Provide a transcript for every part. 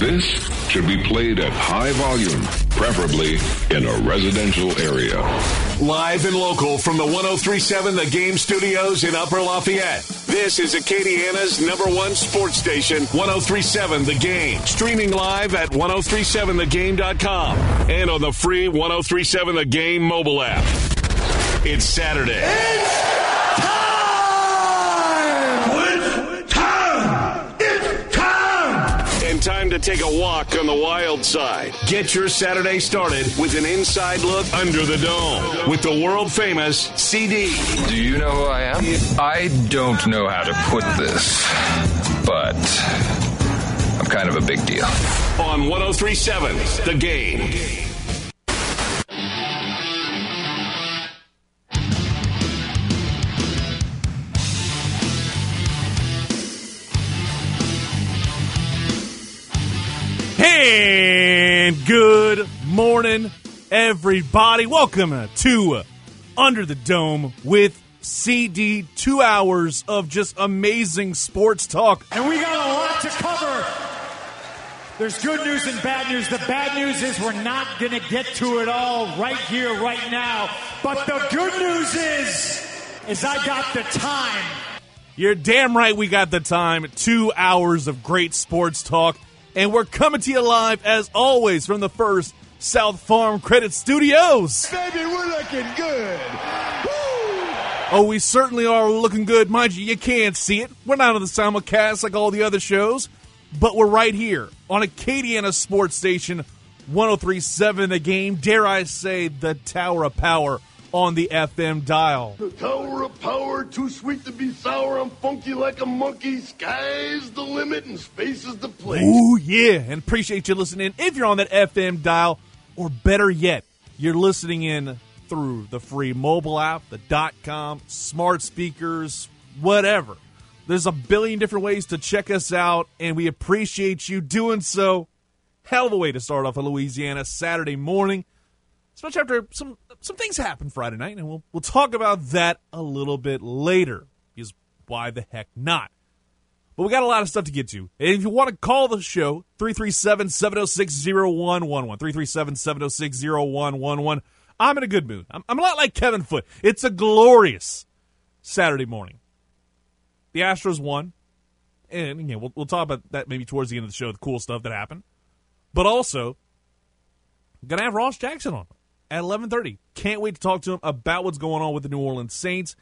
This should be played at high volume, preferably in a residential area. Live and local from the 1037 The Game Studios in Upper Lafayette. This is Acadiana's number one sports station, 1037 The Game. Streaming live at 1037thegame.com and on the free 1037 The Game mobile app. It's Saturday. It's take a walk on the wild side. Get your Saturday started with an inside look under the dome with the world famous CD. Do you know who I am? I don't know how to put this, but I'm kind of a big deal. On 1037 The Game. And good morning, everybody. Welcome to Under the Dome with CD. Two hours of just amazing sports talk. And we got a lot to cover. There's good news and bad news. The bad news is we're not going to get to it all right here, right now. But the good news is, is I got the time. You're damn right we got the time. Two hours of great sports talk. And we're coming to you live, as always, from the first South Farm Credit Studios. Baby, we're looking good. Oh, we certainly are looking good. Mind you, you can't see it. We're not on the simulcast like all the other shows, but we're right here on Acadiana Sports Station 1037 The Game. Dare I say, the Tower of Power on the FM dial. The tower of power, too sweet to be sour. I'm funky like a monkey. Sky's the limit and space is the place. Ooh, yeah. And appreciate you listening. If you're on that FM dial, or better yet, you're listening in through the free mobile app, the dot com, smart speakers, whatever. There's a billion different ways to check us out, and we appreciate you doing so. Hell of a way to start off a Louisiana Saturday morning, especially after some some things happened Friday night, and we'll we'll talk about that a little bit later. Because why the heck not? But we got a lot of stuff to get to. And if you want to call the show, 337 706 0111. 337 706 0111. I'm in a good mood. I'm, I'm a lot like Kevin Foote. It's a glorious Saturday morning. The Astros won. And again, we'll, we'll talk about that maybe towards the end of the show, the cool stuff that happened. But also, going to have Ross Jackson on at 11:30. Can't wait to talk to him about what's going on with the New Orleans Saints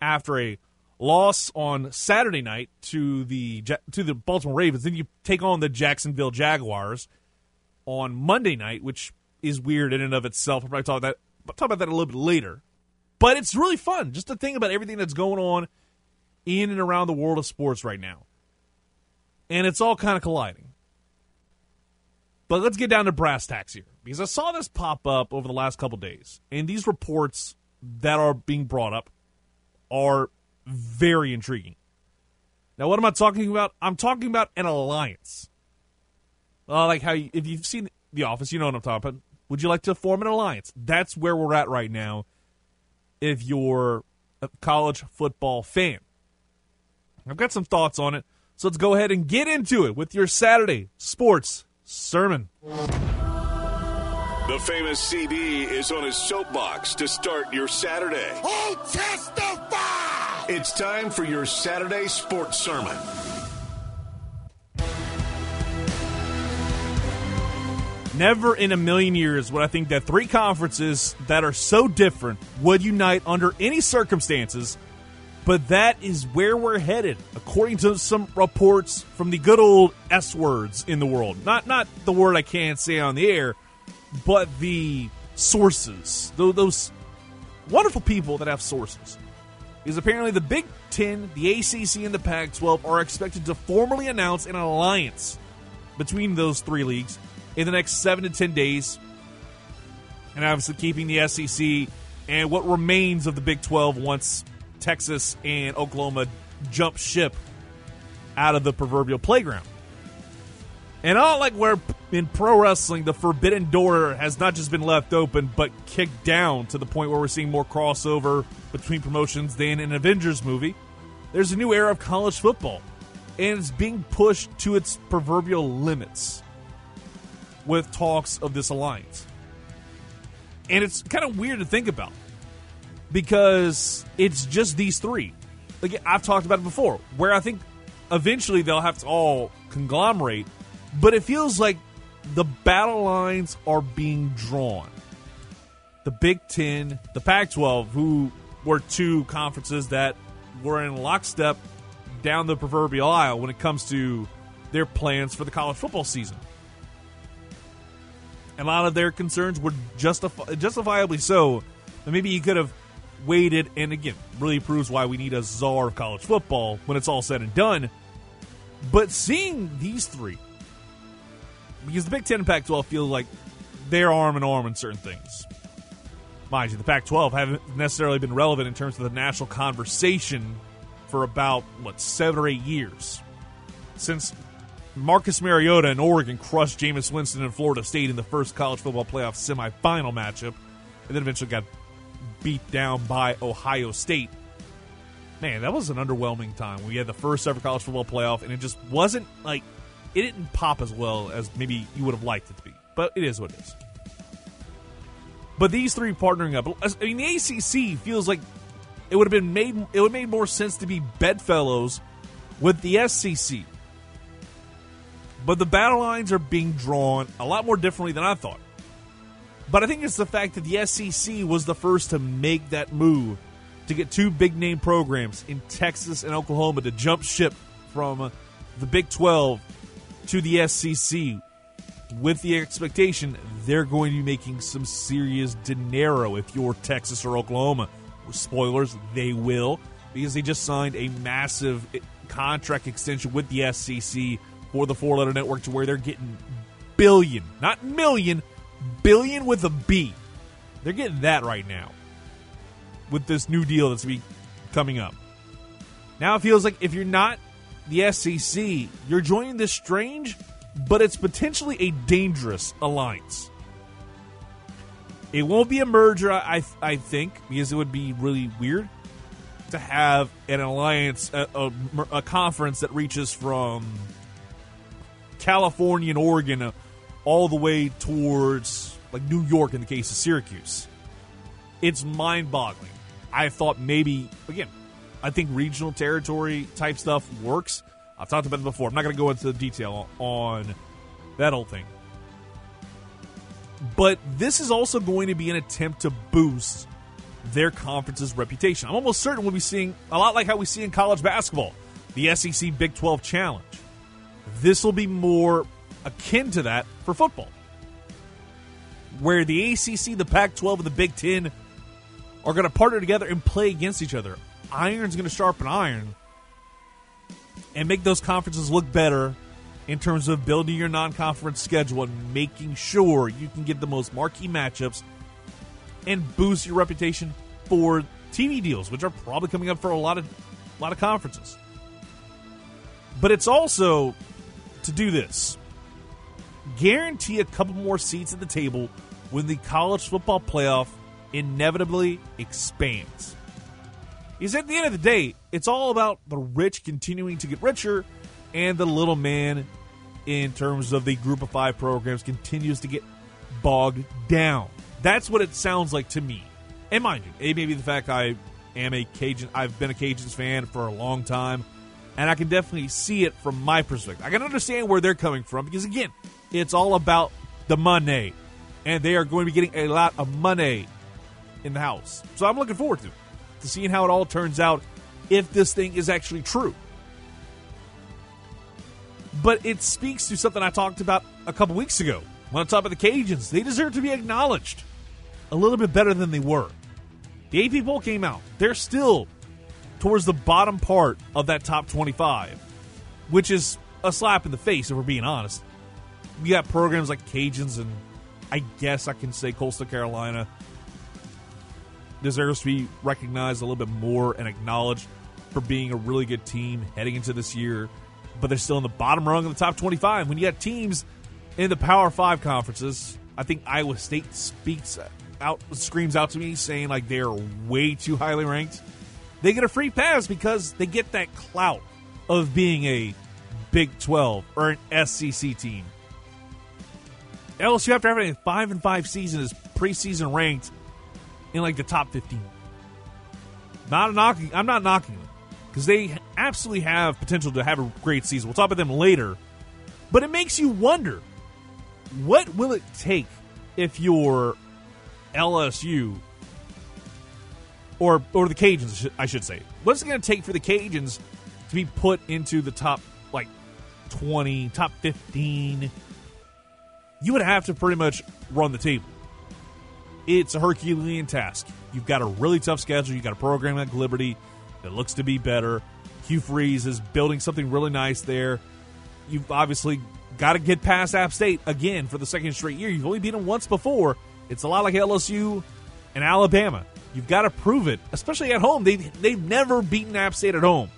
after a loss on Saturday night to the to the Baltimore Ravens. Then you take on the Jacksonville Jaguars on Monday night, which is weird in and of itself. I'll probably talk that talk about that a little bit later. But it's really fun just to think about everything that's going on in and around the world of sports right now. And it's all kind of colliding. But let's get down to brass tacks here because I saw this pop up over the last couple days, and these reports that are being brought up are very intriguing. Now, what am I talking about? I'm talking about an alliance. Uh, like how, you, if you've seen The Office, you know what I'm talking about. Would you like to form an alliance? That's where we're at right now. If you're a college football fan, I've got some thoughts on it. So let's go ahead and get into it with your Saturday sports sermon. The famous CD is on his soapbox to start your Saturday. Oh, testify! It's time for your Saturday sports sermon. Never in a million years would I think that three conferences that are so different would unite under any circumstances, but that is where we're headed, according to some reports from the good old S words in the world. Not not the word I can't say on the air, but the sources, those wonderful people that have sources. Is apparently the Big Ten, the ACC, and the Pac 12 are expected to formally announce an alliance between those three leagues in the next seven to ten days. And obviously, keeping the SEC and what remains of the Big 12 once Texas and Oklahoma jump ship out of the proverbial playground. And all like where in pro wrestling, the forbidden door has not just been left open, but kicked down to the point where we're seeing more crossover between promotions than an Avengers movie. There's a new era of college football, and it's being pushed to its proverbial limits. with talks of this alliance. And it's kind of weird to think about because it's just these three. Like I've talked about it before, where I think eventually they'll have to all conglomerate, but it feels like the battle lines are being drawn. The Big Ten, the Pac 12, who were two conferences that were in lockstep down the proverbial aisle when it comes to their plans for the college football season. A lot of their concerns were justifi- justifiably so. And maybe you could have waited, and again, really proves why we need a czar of college football when it's all said and done. But seeing these three, because the Big Ten and Pac 12 feel like they're arm in arm in certain things. Mind you, the Pac 12 haven't necessarily been relevant in terms of the national conversation for about, what, seven or eight years. Since Marcus Mariota and Oregon crushed Jameis Winston and Florida State in the first college football playoff semifinal matchup, and then eventually got beat down by Ohio State. Man, that was an underwhelming time. We had the first ever college football playoff, and it just wasn't like it didn't pop as well as maybe you would have liked it to be. But it is what it is. But these three partnering up, I mean, the ACC feels like it would have been made. It would have made more sense to be bedfellows with the SEC. But the battle lines are being drawn a lot more differently than I thought. But I think it's the fact that the SEC was the first to make that move to get two big name programs in Texas and Oklahoma to jump ship from the Big 12 to the SEC with the expectation they're going to be making some serious dinero if you're Texas or Oklahoma. Spoilers, they will, because they just signed a massive contract extension with the SEC for the four letter network to where they're getting billion, not million, billion with a B. They're getting that right now with this new deal that's be coming up. Now it feels like if you're not the SEC, you're joining this strange, but it's potentially a dangerous alliance. It won't be a merger, I I think, because it would be really weird to have an alliance, a, a, a conference that reaches from California and Oregon all the way towards like New York in the case of Syracuse. It's mind boggling. I thought maybe, again, I think regional territory type stuff works. I've talked about it before. I'm not going to go into detail on that whole thing. But this is also going to be an attempt to boost their conference's reputation. I'm almost certain we'll be seeing a lot like how we see in college basketball the SEC Big 12 Challenge. This will be more akin to that for football. Where the ACC, the Pac 12, and the Big Ten are going to partner together and play against each other. Iron's going to sharpen iron and make those conferences look better in terms of building your non conference schedule and making sure you can get the most marquee matchups and boost your reputation for TV deals, which are probably coming up for a lot of a lot of conferences. But it's also to do this. Guarantee a couple more seats at the table when the college football playoff inevitably expands. Because at the end of the day, it's all about the rich continuing to get richer and the little man, in terms of the group of five programs, continues to get bogged down. That's what it sounds like to me. And mind you, it may be the fact I am a Cajun, I've been a Cajuns fan for a long time, and I can definitely see it from my perspective. I can understand where they're coming from because, again, it's all about the money, and they are going to be getting a lot of money in the house. So I'm looking forward to to seeing how it all turns out if this thing is actually true. But it speaks to something I talked about a couple weeks ago I talked about the Cajuns. They deserve to be acknowledged a little bit better than they were. The AP poll came out. They're still towards the bottom part of that top 25, which is a slap in the face if we're being honest. We got programs like Cajuns and I guess I can say Coastal Carolina deserves to be recognized a little bit more and acknowledged for being a really good team heading into this year. But they're still in the bottom rung of the top 25. When you got teams in the Power Five conferences, I think Iowa State speaks out, screams out to me saying like they're way too highly ranked. They get a free pass because they get that clout of being a Big 12 or an SEC team. LSU after having a five and five season is preseason ranked in like the top fifteen. Not knocking. I'm not knocking them because they absolutely have potential to have a great season. We'll talk about them later, but it makes you wonder what will it take if you're LSU or or the Cajuns, I should say. What's it going to take for the Cajuns to be put into the top like 20, top 15? You would have to pretty much run the table. It's a Herculean task. You've got a really tough schedule. You've got a program like Liberty that looks to be better. Hugh Freeze is building something really nice there. You've obviously got to get past App State again for the second straight year. You've only beaten them once before. It's a lot like LSU and Alabama. You've got to prove it, especially at home. They they've never beaten App State at home.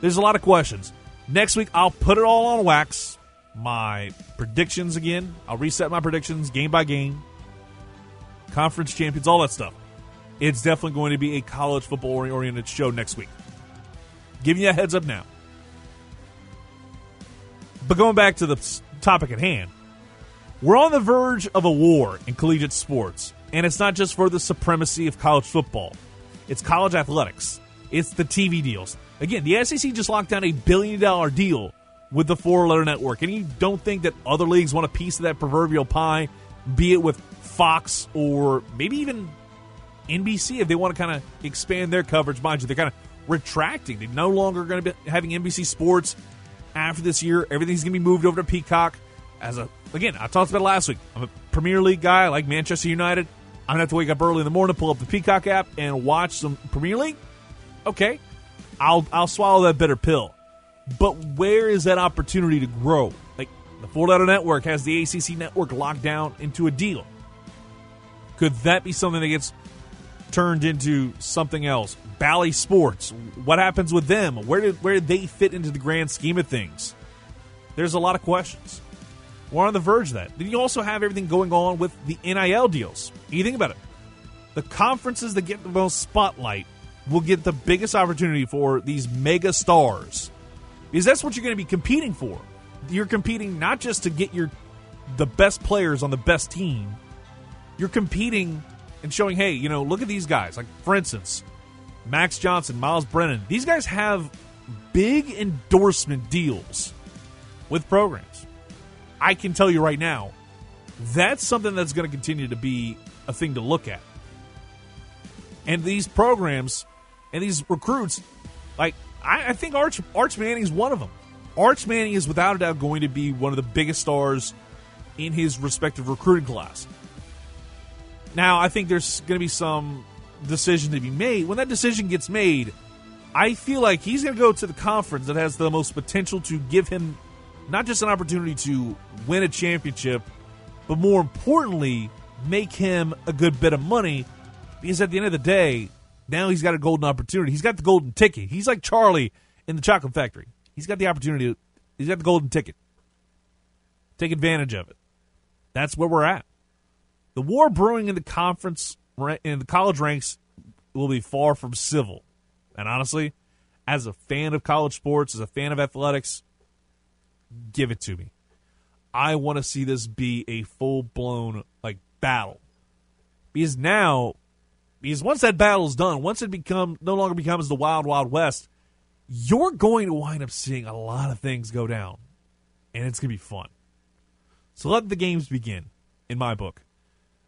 There's a lot of questions. Next week I'll put it all on wax. My predictions again. I'll reset my predictions game by game. Conference champions, all that stuff. It's definitely going to be a college football oriented show next week. Giving you a heads up now. But going back to the topic at hand, we're on the verge of a war in collegiate sports, and it's not just for the supremacy of college football. It's college athletics. It's the TV deals. Again, the SEC just locked down a billion dollar deal with the four letter network, and you don't think that other leagues want a piece of that proverbial pie, be it with Fox or maybe even NBC if they want to kind of expand their coverage. Mind you, they're kind of retracting. They're no longer going to be having NBC Sports after this year. Everything's going to be moved over to Peacock. As a again, I talked about it last week. I'm a Premier League guy. I like Manchester United. I'm gonna have to wake up early in the morning, pull up the Peacock app, and watch some Premier League. Okay, I'll I'll swallow that bitter pill. But where is that opportunity to grow? Like the Four Letter Network has the ACC network locked down into a deal. Could that be something that gets turned into something else? Bally Sports. What happens with them? Where did where did they fit into the grand scheme of things? There's a lot of questions. We're on the verge of that. Then you also have everything going on with the NIL deals. You think about it. The conferences that get the most spotlight will get the biggest opportunity for these mega stars. Because that's what you're going to be competing for. You're competing not just to get your the best players on the best team. You're competing and showing, hey, you know, look at these guys. Like for instance, Max Johnson, Myles Brennan. These guys have big endorsement deals with programs. I can tell you right now, that's something that's going to continue to be a thing to look at. And these programs and these recruits, like I, I think Arch Arch Manning is one of them. Arch Manning is without a doubt going to be one of the biggest stars in his respective recruiting class. Now, I think there's going to be some decision to be made. When that decision gets made, I feel like he's going to go to the conference that has the most potential to give him not just an opportunity to win a championship, but more importantly, make him a good bit of money. Because at the end of the day, now he's got a golden opportunity. He's got the golden ticket. He's like Charlie in the chocolate factory. He's got the opportunity. he's got the golden ticket. Take advantage of it. That's where we're at. The war brewing in the conference in the college ranks will be far from civil. And honestly, as a fan of college sports, as a fan of athletics, give it to me. I want to see this be a full blown like battle. Because now, because once that battle's done, once it become no longer becomes the wild wild west, you're going to wind up seeing a lot of things go down, and it's gonna be fun. So let the games begin. In my book,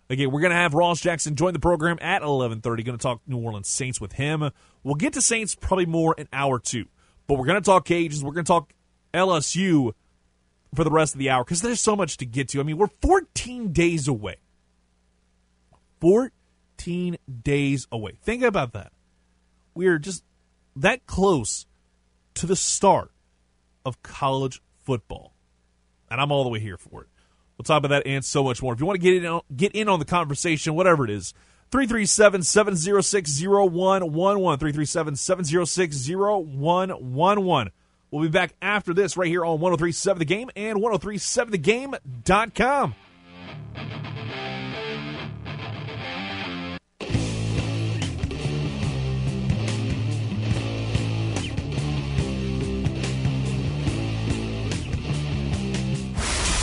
again, we're gonna have Ross Jackson join the program at 11:30. Going to talk New Orleans Saints with him. We'll get to Saints probably more in hour two, but we're gonna talk Cajuns. We're gonna talk LSU for the rest of the hour because there's so much to get to. I mean, we're 14 days away. 14 days away. Think about that. We're just that close to the start of college football. And I'm all the way here for it. We'll talk about that and so much more. If you want to get in on, get in on the conversation, whatever it is, 337 706 0111. 337 706 0111. We'll be back after this right here on 1037 The Game and 1037thegame.com.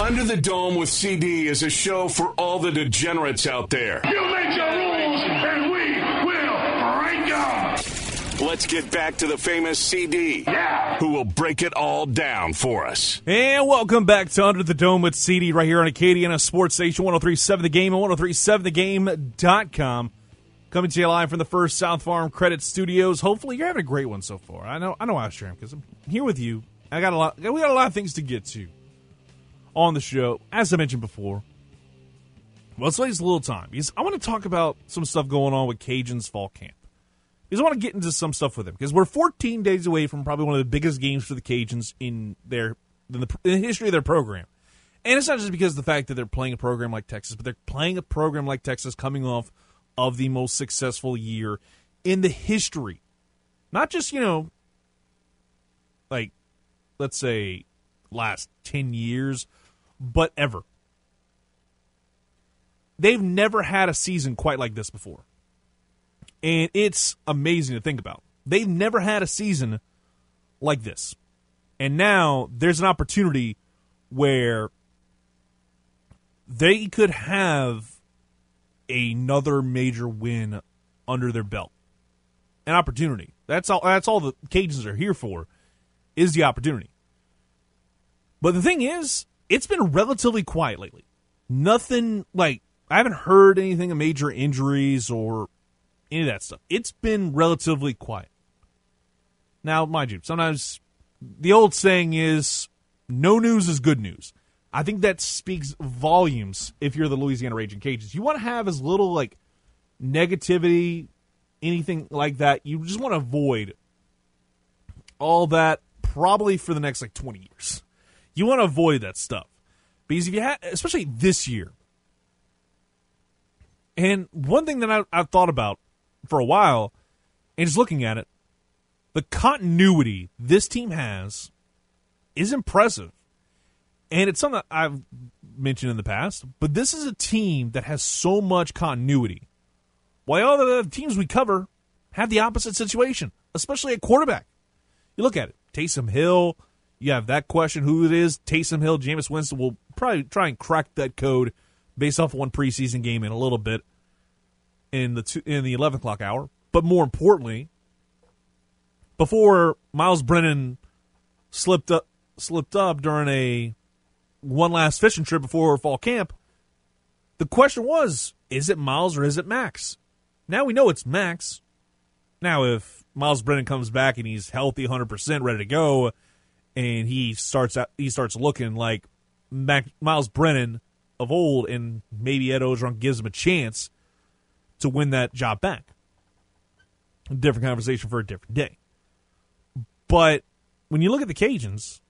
Under the Dome with CD is a show for all the degenerates out there. You make your rules, and we will break them. Let's get back to the famous CD, Yeah. who will break it all down for us. And welcome back to Under the Dome with CD right here on Acadiana Sports Station 1037 The Game and 1037thegame.com. Coming to you live from the first South Farm Credit Studios. Hopefully you're having a great one so far. I know I know I sure am because I'm here with you. I got a lot we got a lot of things to get to on the show. As I mentioned before. Let's waste a little time because I want to talk about some stuff going on with Cajuns fall camp. Because I want to get into some stuff with them because we're 14 days away from probably one of the biggest games for the Cajuns in their in the, in the history of their program. And it's not just because the fact that they're playing a program like Texas, but they're playing a program like Texas coming off of the most successful year in the history. Not just, you know, like, let's say, last 10 years, but ever. They've never had a season quite like this before. And it's amazing to think about. They've never had a season like this. And now there's an opportunity where they could have another major win under their belt. An opportunity. That's all that's all the Cajuns are here for is the opportunity. But the thing is, it's been relatively quiet lately. Nothing like I haven't heard anything of major injuries or any of that stuff. It's been relatively quiet. Now, mind you, sometimes the old saying is no news is good news. I think that speaks volumes if you're the Louisiana Raging Cajuns. You want to have as little like negativity, anything like that. You just want to avoid all that probably for the next like 20 years. You want to avoid that stuff. Because if you had, especially this year, and one thing that I, I've thought about for a while, and just looking at it, the continuity this team has is impressive. And it's something I've mentioned in the past, but this is a team that has so much continuity. While all the other teams we cover have the opposite situation, especially at quarterback. You look at it, Taysom Hill, you have that question who it is. Taysom Hill, Jameis Winston will probably try and crack that code based off one preseason game in a little bit in the two, in the eleven o'clock hour. But more importantly, before Myles Brennan slipped up slipped up during a one last fishing trip before fall camp, the question was, is it Myles or is it Max? Now we know it's Max. Now if Miles Brennan comes back and he's healthy, hundred percent, ready to go, and he starts out, he starts looking like Mac, Myles Brennan of old, and maybe Ed Orgeron gives him a chance to win that job back. A different conversation for a different day. But when you look at the Cajuns,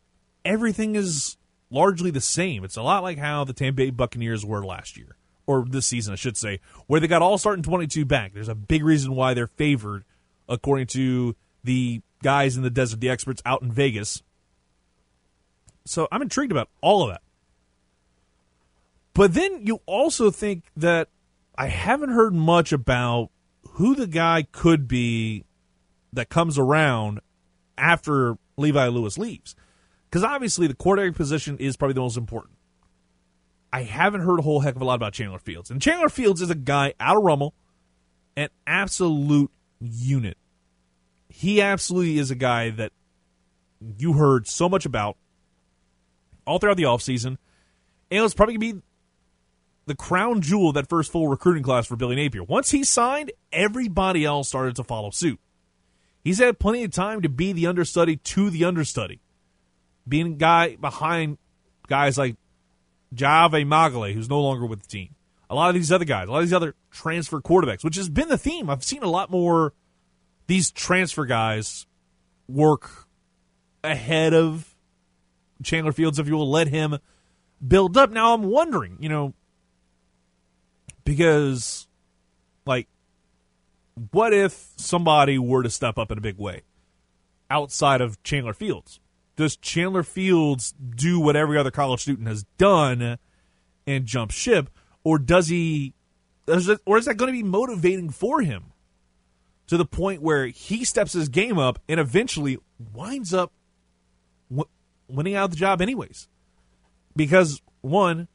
everything is largely the same. It's a lot like how the Tampa Bay Buccaneers were last year, or this season, I should say, where they got all starting 22 back. There's a big reason why they're favored, according to the guys in the desert, the experts out in Vegas. So I'm intrigued about all of that. But then you also think that I haven't heard much about who the guy could be that comes around after Levi Lewis leaves. Because obviously the quarterback position is probably the most important. I haven't heard a whole heck of a lot about Chandler Fields. And Chandler Fields is a guy out of Rummel, an absolute unit. He absolutely is a guy that you heard so much about all throughout the offseason. And it was probably going to be the crown jewel of that first full recruiting class for Billy Napier. Once he signed, everybody else started to follow suit. He's had plenty of time to be the understudy to the understudy, being a guy behind guys like Jave Magale, who's no longer with the team. A lot of these other guys, a lot of these other transfer quarterbacks, which has been the theme. I've seen a lot more these transfer guys work ahead of Chandler Fields, if you will let him build up. Now I'm wondering, you know, because like what if somebody were to step up in a big way outside of Chandler Fields? Does Chandler Fields do what every other college student has done and jump ship, or does he, or is that going to be motivating for him to the point where he steps his game up and eventually winds up winning out the job anyways? Because one,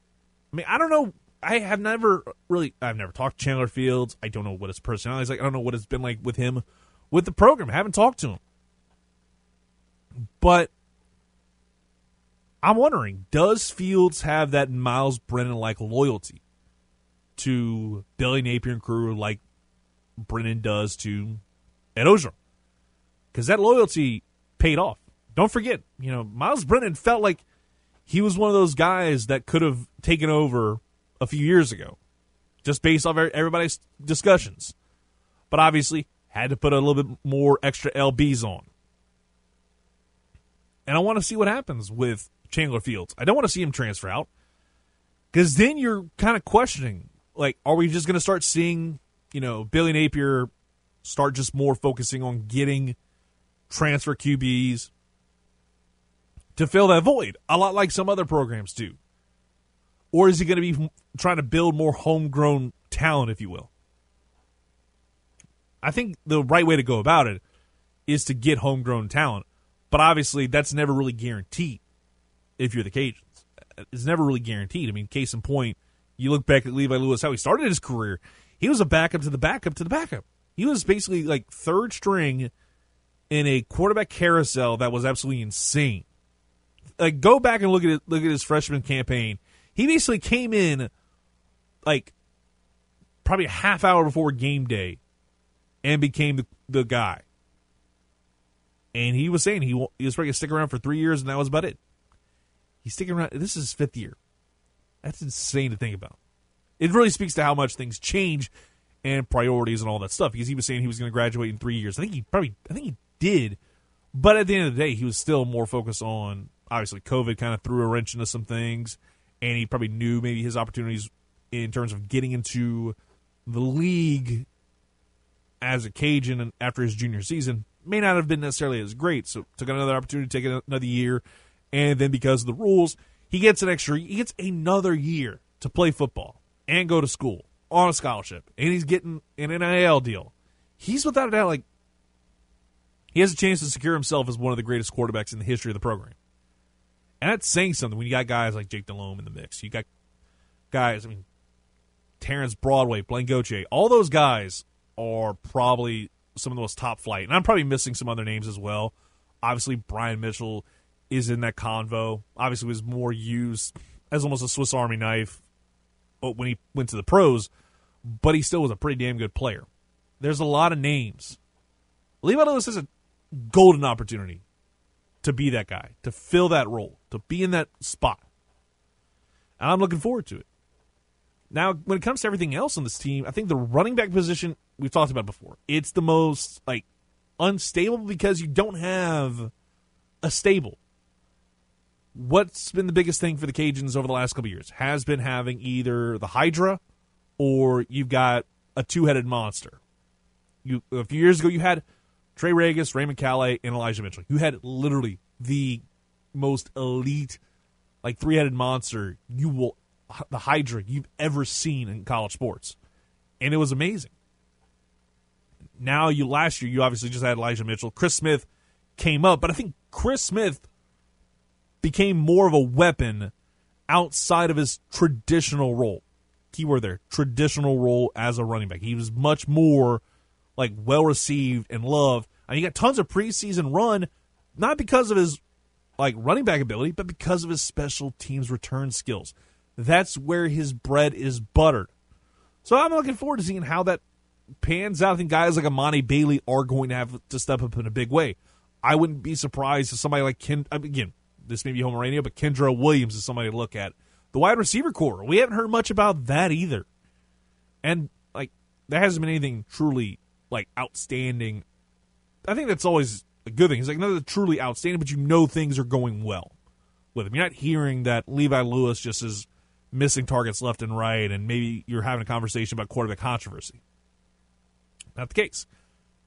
I mean, I don't know. I have never really, I've never talked to Chandler Fields. I don't know what his personality is like. I don't know what it's been like with him with the program. I haven't talked to him. But I'm wondering, does Fields have that Myles Brennan like loyalty to Billy Napier and crew like Brennan does to Ed Orgeron? Because that loyalty paid off. Don't forget, you know, Myles Brennan felt like he was one of those guys that could have taken over a few years ago, just based off everybody's discussions. But obviously, had to put a little bit more extra LBs on. And I want to see what happens with Chandler Fields. I don't want to see him transfer out because then you're kind of questioning like, are we just going to start seeing, you know, Billy Napier start just more focusing on getting transfer QBs to fill that void, a lot like some other programs do? Or is he going to be trying to build more homegrown talent, if you will? I think the right way to go about it is to get homegrown talent. But obviously, that's never really guaranteed if you're the Cajuns. It's never really guaranteed. I mean, case in point, you look back at Levi Lewis, how he started his career. He was a backup to the backup to the backup. He was basically like third string in a quarterback carousel that was absolutely insane. Like, go back and look at it, look at his freshman campaign. He basically came in like probably a half hour before game day and became the, the guy. And he was saying he, he was probably going to stick around for three years, and that was about it. He's sticking around. This is his fifth year. That's insane to think about. It really speaks to how much things change and priorities and all that stuff. Because he was saying he was going to graduate in three years. I think he probably, I think he did. But at the end of the day, he was still more focused on obviously COVID kind of threw a wrench into some things, and he probably knew maybe his opportunities in terms of getting into the league as a Cajun after his junior season may not have been necessarily as great. So took another opportunity to take another year, and then because of the rules, he gets an extra. He gets another year to play football and go to school on a scholarship, and he's getting an NIL deal. He's without a doubt like he has a chance to secure himself as one of the greatest quarterbacks in the history of the program. And that's saying something when you got guys like Jake Delhomme in the mix. You got guys, I mean, Terrance Broadway, Blaine Gautier, all those guys are probably some of the most top flight. And I'm probably missing some other names as well. Obviously, Brian Mitchell is in that convo. Obviously, was more used as almost a Swiss Army knife uh, when he went to the pros, but he still was a pretty damn good player. There's a lot of names. Levi Lewis has a golden opportunity to be that guy, to fill that role, to be in that spot. And I'm looking forward to it. Now, when it comes to everything else on this team, I think the running back position we've talked about before. It's the most like unstable because you don't have a stable. What's been the biggest thing for the Cajuns over the last couple years has been having either the Hydra or you've got a two-headed monster. You a few years ago you had Trey Ragas, Raymond Calais, and Elijah Mitchell. You had literally the most elite, like three-headed monster you will the Hydra you've ever seen in college sports, and it was amazing. Now you last year you obviously just had Elijah Mitchell. Chris Smith came up, but I think Chris Smith became more of a weapon outside of his traditional role. Keyword there, traditional role as a running back. He was much more like well received and loved. And he got tons of preseason run, not because of his like running back ability, but because of his special teams return skills. That's where his bread is buttered. So I'm looking forward to seeing how that pans out. I think guys like Emani Bailey are going to have to step up in a big way. I wouldn't be surprised if somebody like Ken again, this may be Homer Radio, but Kendra Williams is somebody to look at. The wide receiver corps, we haven't heard much about that either. And like there hasn't been anything truly like outstanding. I think that's always a good thing. It's like nothing truly outstanding, but you know things are going well with him. You're not hearing that Levi Lewis just is missing targets left and right, and maybe you're having a conversation about quarterback controversy. Not the case.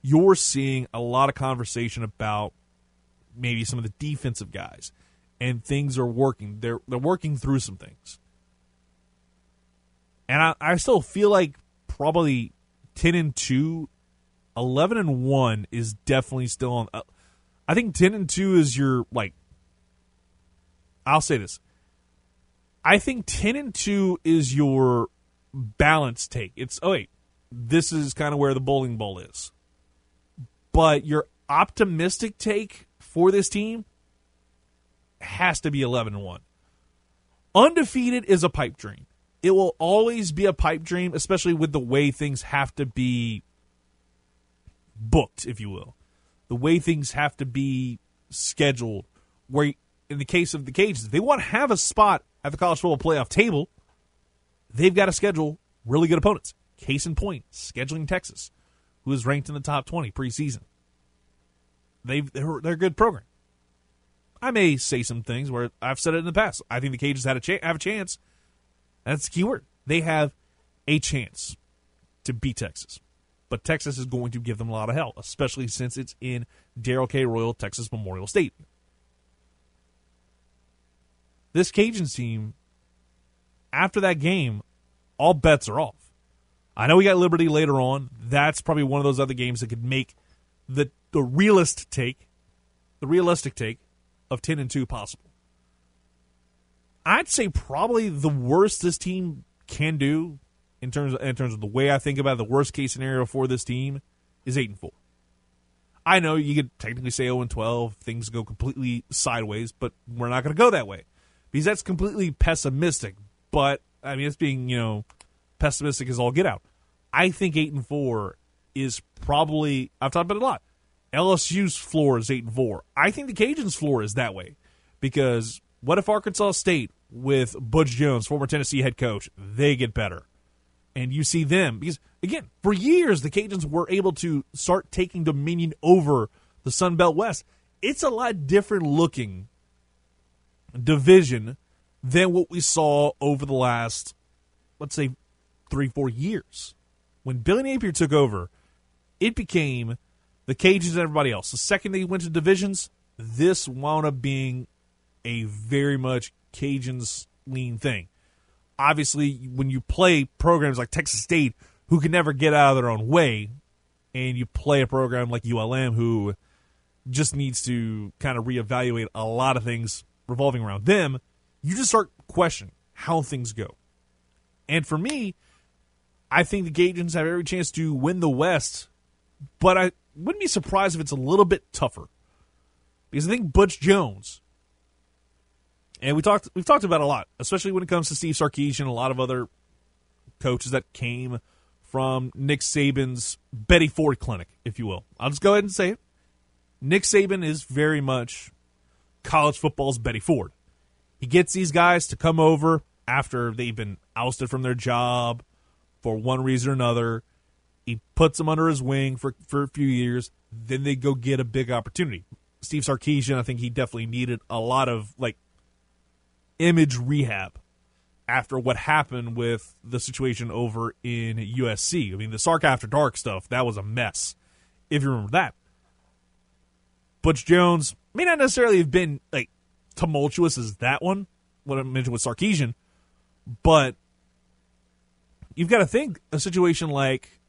You're seeing a lot of conversation about maybe some of the defensive guys, and things are working. They're they're working through some things, and I, I still feel like probably ten and two, 11 and one is definitely still on. Uh, I think ten and two is your like. I'll say this: I think 10 and 2 is your balance take. It's, oh, wait, this is kind of where the bowling ball is. But your optimistic take for this team has to be 11 and 1. Undefeated is a pipe dream. It will always be a pipe dream, especially with the way things have to be booked, if you will. The way things have to be scheduled. Where, in the case of the Cajuns, they want to have a spot at the college football playoff table. They've got to schedule really good opponents. Case in point, scheduling Texas, who is ranked in the top 20 preseason. They've, they're, they're a good program. I may say some things where I've said it in the past. I think the Cajuns had a cha- have a chance. That's the key word. They have a chance to beat Texas. But Texas is going to give them a lot of hell, especially since it's in Darrell K. Royal, Texas Memorial State. This Cajuns team, after that game, all bets are off. I know we got Liberty later on. That's probably one of those other games that could make the the realist take, the realistic take of ten and two possible. I'd say probably the worst this team can do in terms of, in terms of the way I think about it, the worst case scenario for this team is eight and four. I know you could technically say 0 and 12, things go completely sideways, but we're not going to go that way because that's completely pessimistic. But I mean, it's being you know pessimistic as all get out. I think eight and four is probably I've talked about it a lot. LSU's floor is eight and four. I think the Cajuns' floor is that way because what if Arkansas State with Butch Jones, former Tennessee head coach, they get better, and you see them because again for years the Cajuns were able to start taking dominion over the Sun Belt West. It's a lot different looking division than what we saw over the last, let's say, three, four years. When Billy Napier took over, it became the Cajuns and everybody else. The second they went to divisions, this wound up being a very much Cajuns lean thing. Obviously, when you play programs like Texas State, who can never get out of their own way, and you play a program like ULM, who just needs to kind of reevaluate a lot of things revolving around them, you just start questioning how things go. And for me, I think the Cajuns have every chance to win the West, but I wouldn't be surprised if it's a little bit tougher. Because I think Butch Jones, and we talked we've talked about a lot, especially when it comes to Steve Sarkisian and a lot of other coaches that came from Nick Saban's Betty Ford clinic, if you will. I'll just go ahead and say it. Nick Saban is very much college football's Betty Ford. He gets these guys to come over after they've been ousted from their job for one reason or another. He puts them under his wing for, for a few years. Then they go get a big opportunity. Steve Sarkisian, I think he definitely needed a lot of like image rehab after what happened with the situation over in USC. I mean, the Sark After Dark stuff, that was a mess, if you remember that. Butch Jones may not necessarily have been like tumultuous as that one, what I mentioned with Sarkisian, but you've got to think a situation like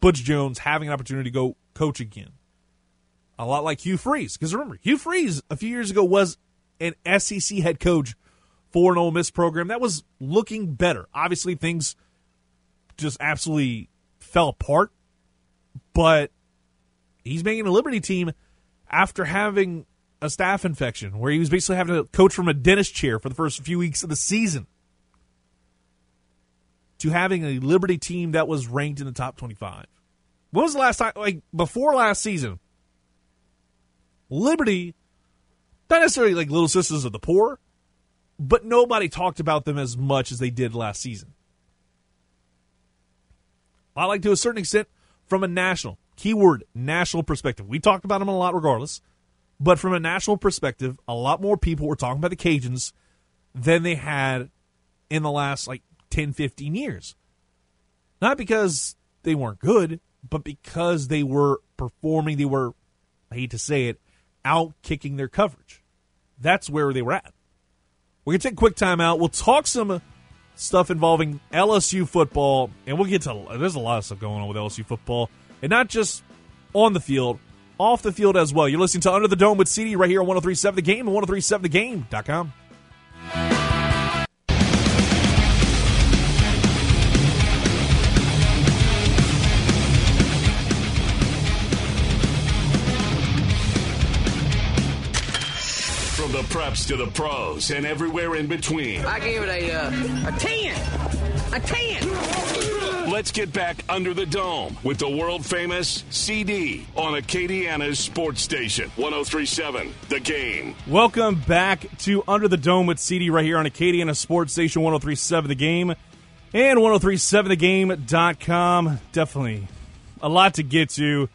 Butch Jones having an opportunity to go coach again. A lot like Hugh Freeze. Because remember, Hugh Freeze a few years ago was an SEC head coach for an Ole Miss program that was looking better. Obviously, things just absolutely fell apart, but he's making a Liberty team after having a staph infection where he was basically having to coach from a dentist chair for the first few weeks of the season to having a Liberty team that was ranked in the top 25. When was the last time, like before last season, Liberty, not necessarily like Little Sisters of the Poor, but nobody talked about them as much as they did last season. I like to a certain extent from a national, keyword, national perspective. We talked about them a lot regardless, but from a national perspective, a lot more people were talking about the Cajuns than they had in the last like 10, 15 years. Not because they weren't good, but because they were performing, they were, I hate to say it, out kicking their coverage. That's where they were at. We're going to take a quick time out. We'll talk some uh, stuff involving LSU football, and we'll get to, there's a lot of stuff going on with LSU football, and not just on the field, off the field as well. You're listening to Under the Dome with CD right here on 1037 The Game and 1037thegame.com. ups to the pros and everywhere in between. I give it a uh, a ten, a ten. Let's get back under the dome with the world famous CD on Acadiana's sports station 1037 The Game. Welcome back to Under the Dome with CD right here on Acadiana Sports Station 1037 The Game and 1037thegame.com. Definitely a lot to get to.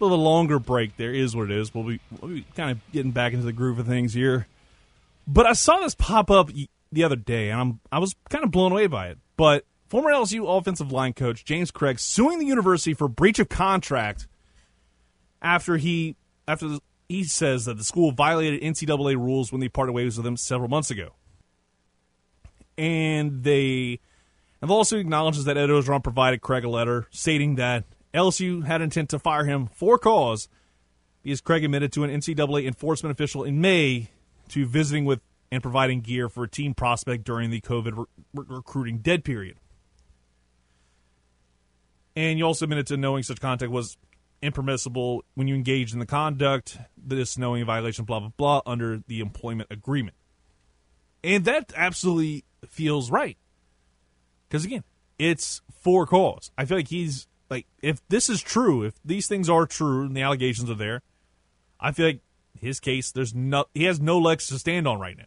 A little longer break there is what it is. We'll be, we'll be kind of getting back into the groove of things here. But I saw this pop up the other day, and I'm I was kind of blown away by it. But former LSU offensive line coach James Cregg suing the university for breach of contract after he after the, he says that the school violated NCAA rules when they parted ways with him several months ago. And they have also acknowledges that Ed Orgeron provided Cregg a letter stating that LSU had intent to fire him for cause because Cregg admitted to an NCAA enforcement official in May to visiting with and providing gear for a team prospect during the COVID re- recruiting dead period. And you also admitted to knowing such contact was impermissible when you engaged in the conduct, this knowing violation, blah, blah, blah, under the employment agreement. And that absolutely feels right. Because again, it's for cause. I feel like he's like if this is true, if these things are true and the allegations are there, I feel like his case there's no he has no legs to stand on right now.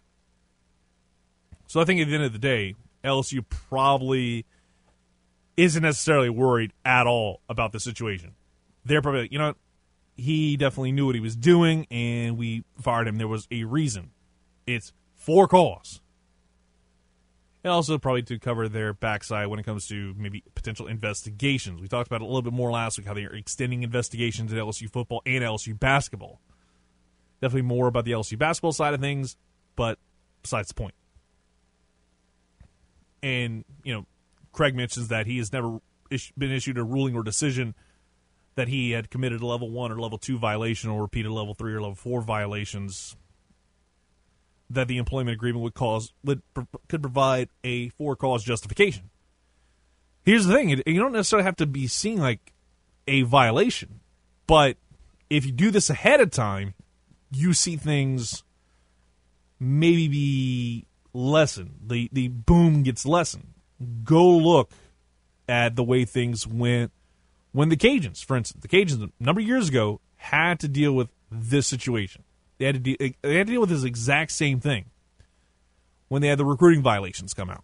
So I think at the end of the day, LSU probably isn't necessarily worried at all about the situation. They're probably like, you know, he definitely knew what he was doing, and we fired him. There was a reason. It's for cause and also probably to cover their backside when it comes to maybe potential investigations. We talked about it a little bit more last week how they are extending investigations at LSU football and LSU basketball. Definitely more about the LSU basketball side of things, but besides the point. And, you know, Cregg mentions that he has never been issued a ruling or decision that he had committed a level one or level two violation or repeated level three or level four violations that the employment agreement would cause would could provide a for cause justification. Here's the thing: you don't necessarily have to be seeing like a violation, but if you do this ahead of time, you see things maybe be lessened. The the boom gets lessened. Go look at the way things went when the Cajuns, for instance, the Cajuns a number of years ago had to deal with this situation. They had to deal, they had to deal with this exact same thing when they had the recruiting violations come out.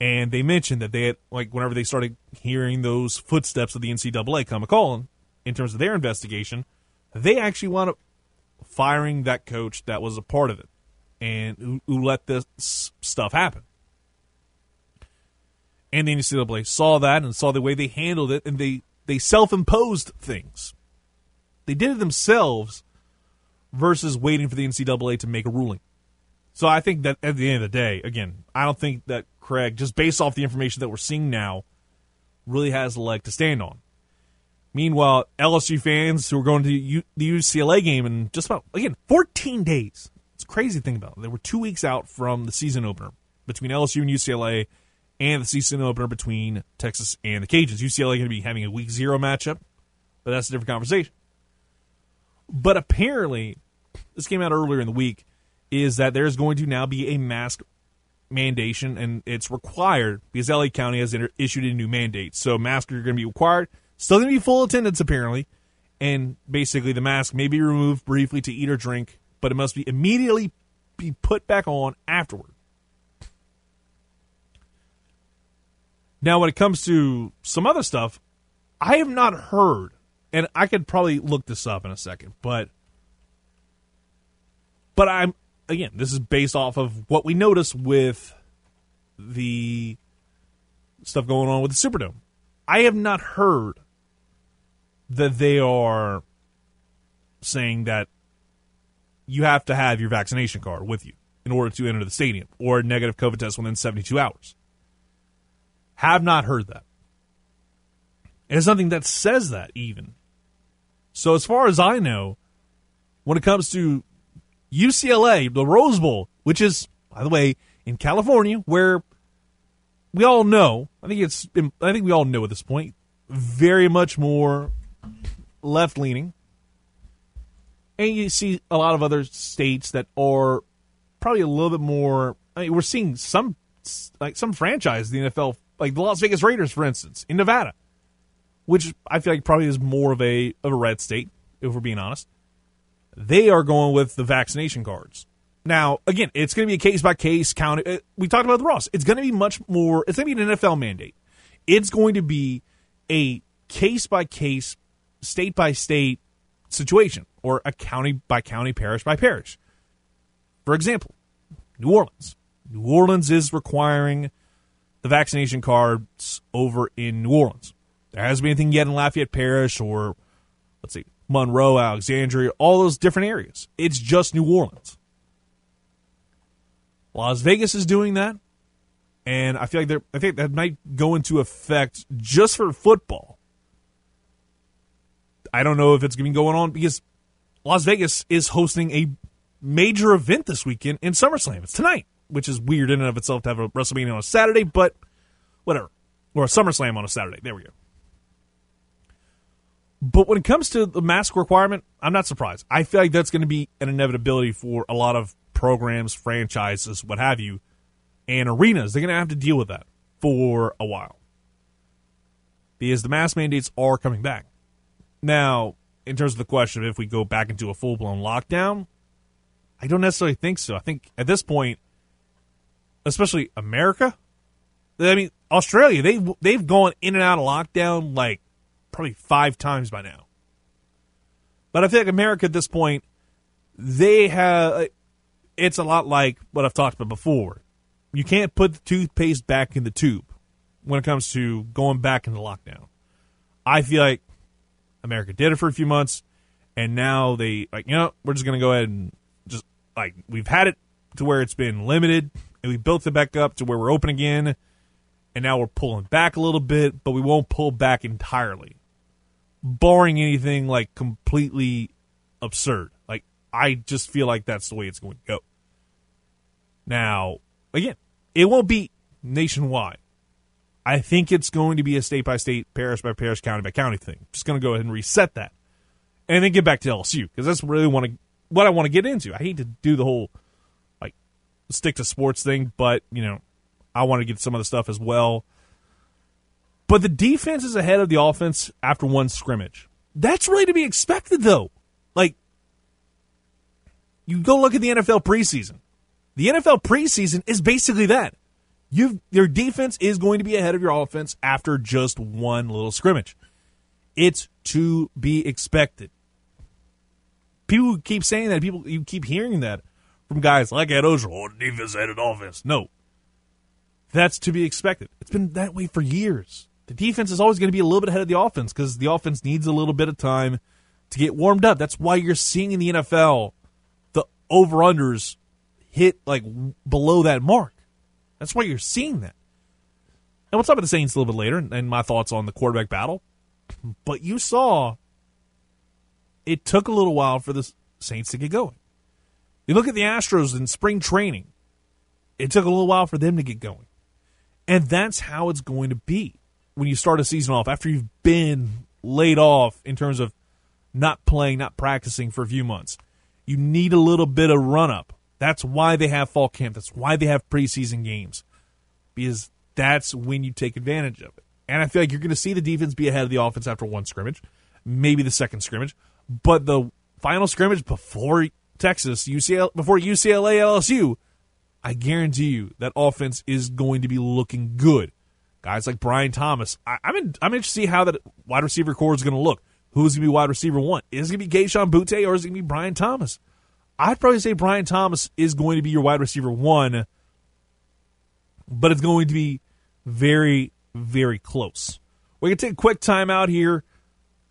And they mentioned that they had like whenever they started hearing those footsteps of the NCAA come a calling in terms of their investigation, they actually wound up firing that coach that was a part of it and who, who let this stuff happen. And the NCAA saw that and saw the way they handled it, and they they self imposed things. They did it themselves versus waiting for the NCAA to make a ruling. So I think that at the end of the day, again, I don't think that Cregg, just based off the information that we're seeing now, really has a leg to stand on. Meanwhile, LSU fans who are going to the UCLA game in just about, again, 14 days. It's crazy to think about. They were two weeks out from the season opener between LSU and UCLA and the season opener between Texas and the Cajuns. UCLA going to be having a week zero matchup, but that's a different conversation. But apparently, this came out earlier in the week, is that there's going to now be a mask mandation, and it's required because LA County has inter- issued a new mandate. So masks are going to be required. Still going to be full attendance, apparently. And basically, the mask may be removed briefly to eat or drink, but it must be immediately be put back on afterward. Now, when it comes to some other stuff, I have not heard and I could probably look this up in a second, but but I'm again, this is based off of what we notice with the stuff going on with the Superdome. I have not heard that they are saying that you have to have your vaccination card with you in order to enter the stadium or a negative COVID test within 72 hours. Have not heard that. And It's nothing that says that even. So as far as I know, when it comes to UCLA, the Rose Bowl, which is, by the way, in California, where we all know, I think it's, I think we all know at this point, very much more left leaning. And you see a lot of other states that are probably a little bit more. I mean, we're seeing some like some franchise the NFL, like the Las Vegas Raiders, for instance, in Nevada, which I feel like probably is more of a of a red state, if we're being honest. They are going with the vaccination cards. Now, again, it's going to be a case by case count. uh, We talked about the Ross. It's going to be much more. It's going to be an NFL mandate. It's going to be a case by case, state by state situation, or a county by county, parish by parish. For example, New Orleans. New Orleans is requiring the vaccination cards over in New Orleans. There hasn't been anything yet in Lafayette Parish or, let's see, Monroe, Alexandria, all those different areas. It's just New Orleans. Las Vegas is doing that, and I feel like I think that might go into effect just for football. I don't know if it's going to be going on because Las Vegas is hosting a major event this weekend in SummerSlam. It's tonight, which is weird in and of itself to have a WrestleMania on a Saturday, but whatever. Or a SummerSlam on a Saturday. There we go. But when it comes to the mask requirement, I'm not surprised. I feel like that's going to be an inevitability for a lot of programs, franchises, what have you, and arenas. They're going to have to deal with that for a while because the mask mandates are coming back. Now, in terms of the question of if we go back into a full blown lockdown, I don't necessarily think so. I think at this point, especially America, I mean Australia, they they've gone in and out of lockdown like probably five times by now. But I feel like America at this point, they have. It's a lot like what I've talked about before. You can't put the toothpaste back in the tube when it comes to going back into lockdown. I feel like America did it for a few months, and now they like you know we're just gonna go ahead and just like we've had it to where it's been limited, and we built it back up to where we're open again, and now we're pulling back a little bit, but we won't pull back entirely, barring anything like completely absurd. Like I just feel like that's the way it's going to go. Now, again, it won't be nationwide. I think it's going to be a state by state, parish by parish, county by county thing. Just going to go ahead and reset that, and then get back to LSU because that's really want to what I want to get into. I hate to do the whole like stick to sports thing, but you know I want to get some of the stuff as well. But the defense is ahead of the offense after one scrimmage. That's really to be expected, though. Like you go look at the NFL preseason. The NFL preseason is basically that. You your defense is going to be ahead of your offense after just one little scrimmage. It's to be expected. People keep saying that. People you keep hearing that from guys like Ed Oger. Oh, defense ahead of offense. No, that's to be expected. It's been that way for years. The defense is always going to be a little bit ahead of the offense because the offense needs a little bit of time to get warmed up. That's why you're seeing in the NFL the over unders hit like below that mark. That's why you're seeing that. And we'll talk about the Saints a little bit later and my thoughts on the quarterback battle. But you saw it took a little while for the Saints to get going. You look at the Astros in spring training, it took a little while for them to get going. And that's how it's going to be when you start a season off after you've been laid off in terms of not playing, not practicing for a few months. You need a little bit of run up. That's why they have fall camp. That's why they have preseason games. Because that's when you take advantage of it. And I feel like you're going to see the defense be ahead of the offense after one scrimmage, maybe the second scrimmage, but the final scrimmage before Texas, UCL, before UCLA, LSU, I guarantee you that offense is going to be looking good. Guys like Brian Thomas, I, am in, I'm interested to see how that wide receiver corps is going to look. Who's going to be wide receiver one? Is it going to be Kayshon Boutte or is it going to be Brian Thomas? I'd probably say Brian Thomas is going to be your wide receiver one, but it's going to be very, very close. We're going to take a quick time out here.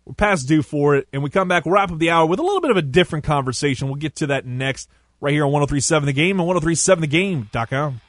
We're past due for it, and we come back, wrap up the hour with a little bit of a different conversation. We'll get to that next right here on 1037 The Game and 1037thegame.com.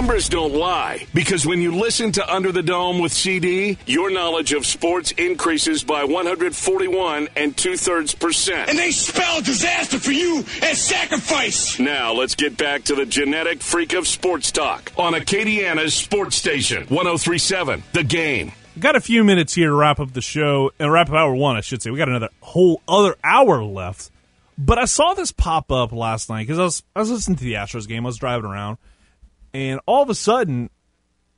numbers don't lie because when you listen to Under the Dome with CD, your knowledge of sports increases by 141 and two thirds percent. And they spell disaster for you as sacrifice. Now let's get back to the genetic freak of sports talk on Acadiana's sports station 1037 The Game. Got a few minutes here to wrap up the show and wrap up hour one, I should say. We got another whole other hour left. But I saw this pop up last night because I was I was listening to the Astros game. I was driving around, and all of a sudden,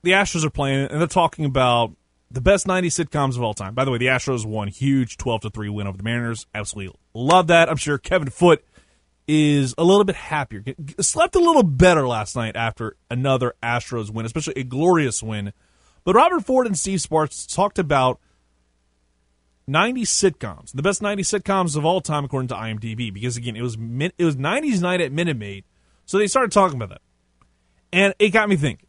the Astros are playing, and they're talking about the best 90 sitcoms of all time. By the way, the Astros won huge 12 to 3 win over the Mariners. Absolutely love that. I'm sure Kevin Foote is a little bit happier. Slept a little better last night after another Astros win, especially a glorious win. But Robert Ford and Steve Sparks talked about 90 sitcoms, the best 90 sitcoms of all time according to IMDb. Because again, it was it was 90s night at Minute Maid, so they started talking about that, and it got me thinking.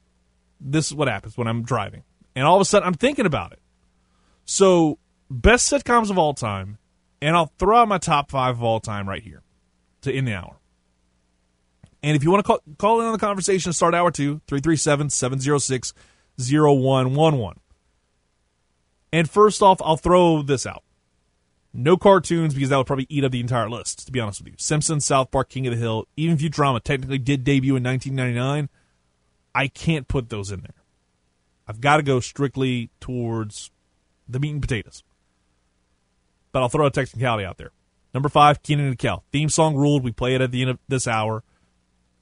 This is what happens when I'm driving, and all of a sudden I'm thinking about it. So, best sitcoms of all time, and I'll throw out my top five of all time right here to end the hour. And if you want to call, call in on the conversation, start hour two, 337 706 0111. And first off, I'll throw this out. No cartoons because that would probably eat up the entire list, to be honest with you. Simpsons, South Park, King of the Hill, even Futurama technically did debut in 1999. I can't put those in there. I've got to go strictly towards the meat and potatoes. But I'll throw a technicality out there. Number five, Kenan and Kel. Theme song ruled. We play it at the end of this hour.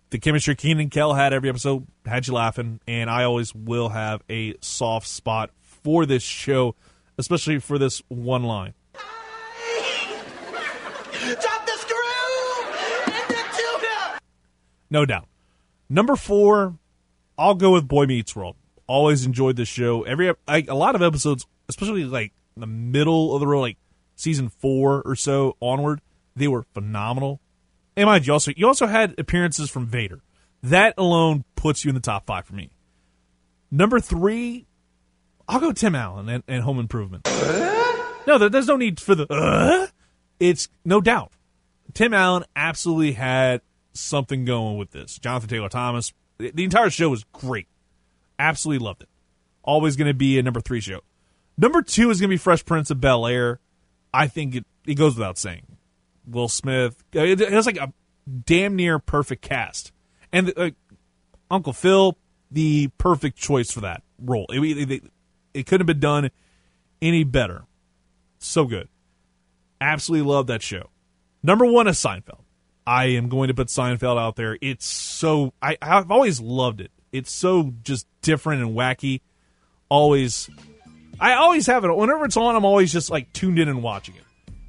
The chemistry Kenan and Kel had every episode had you laughing, and I always will have a soft spot for this show, especially for this one line. Drop the screw and the tuna. No doubt. Number four, I'll go with Boy Meets World. Always enjoyed this show. Every like, a lot of episodes, especially like the middle of the road, like season four or so onward, they were phenomenal. And mind you, also you also had appearances from Vader. That alone puts you in the top five for me. Number three, I'll go Tim Allen and, and Home Improvement. No, there, there's no need for the. Uh? It's no doubt. Tim Allen absolutely had something going with this. Jonathan Taylor Thomas. The, entire show was great. Absolutely loved it. Always going to be a number three show. Number two is going to be Fresh Prince of Bel Air. I think it, it goes without saying. Will Smith. It has like a damn near perfect cast. And uh, Uncle Phil, the perfect choice for that role. It, it, it couldn't have been done any better. So good. Absolutely love that show. Number one is Seinfeld. I am going to put Seinfeld out there. It's so I, I've always loved it. It's so just different and wacky. Always, I always have it. Whenever it's on, I'm always just like tuned in and watching it.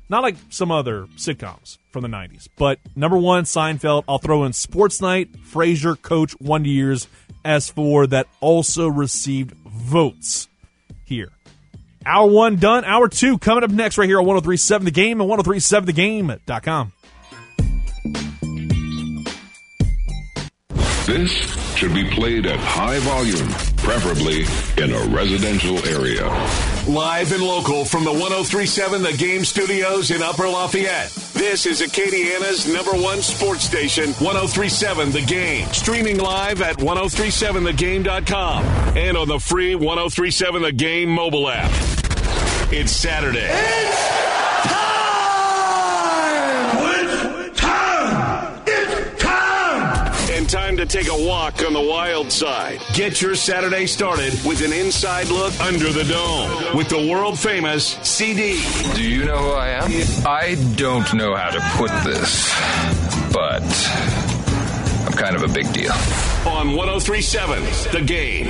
Not like some other sitcoms from the 90s. But number one, Seinfeld. I'll throw in Sports Night, Frasier, Coach, One Years as for that also received votes here. Hour one done. Hour two coming up next right here on 1037 The Game and 1037thegame.com. This should be played at high volume, preferably in a residential area. Live and local from the 1037 The Game Studios in Upper Lafayette. This is Acadiana's number one sports station, 1037 The Game. Streaming live at 1037thegame.com and on the free 1037 The Game mobile app. It's Saturday. It's time. It's time. And time to take a walk on the wild side. Get your Saturday started with an inside look under the dome with the world famous CD. Do you know who I am? I don't know how to put this, but I'm kind of a big deal. On 1037 The Game.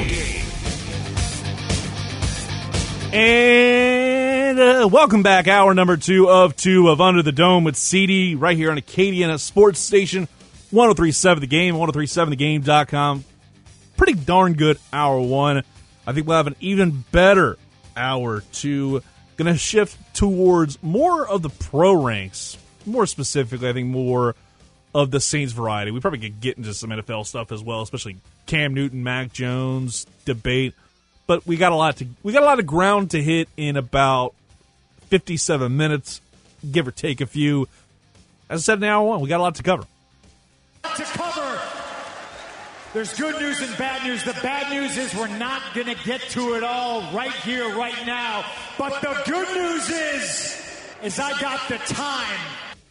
And uh, welcome back, hour number two of two of Under the Dome with CD right here on Acadiana Sports Station, 1037 The Game, 1037thegame.com. Pretty darn good hour one. I think we'll have an even better hour two. Going to shift towards more of the pro ranks, more specifically, I think more of the Saints variety. We probably could get into some NFL stuff as well, especially Cam Newton, Mac Jones debate but we got a lot to we got a lot of ground to hit in about 57 minutes, give or take a few. As I said hour one, we got a lot to cover. To cover. There's good news and bad news. The bad news is we're not going to get to it all right here, right now. But the good news is, is I got the time.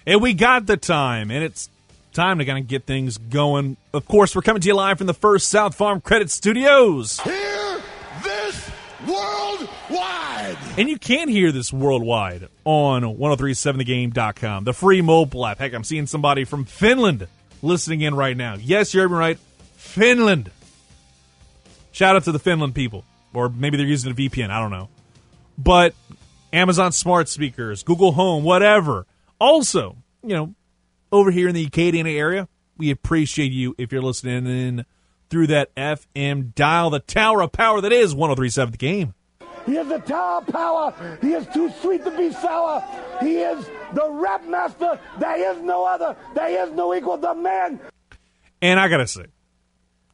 And we got the time, and it's time to kind of get things going. Of course, we're coming to you live from the First South Farm Credit Studios. Hear this worldwide. And you can hear this worldwide on 1037thegame.com, the free mobile app. Heck, I'm seeing somebody from Finland listening in right now. Yes, you're right. Finland. Shout out to the Finland people. Or maybe they're using a VPN. I don't know. But Amazon smart speakers, Google Home, whatever. Also, you know, over here in the Acadiana area, we appreciate you if you're listening in through that FM dial, the tower of power that is 1037 The Game. He is the tower of power. He is too sweet to be sour. He is the rap master. There is no other. There is no equal. The man. And I got to say,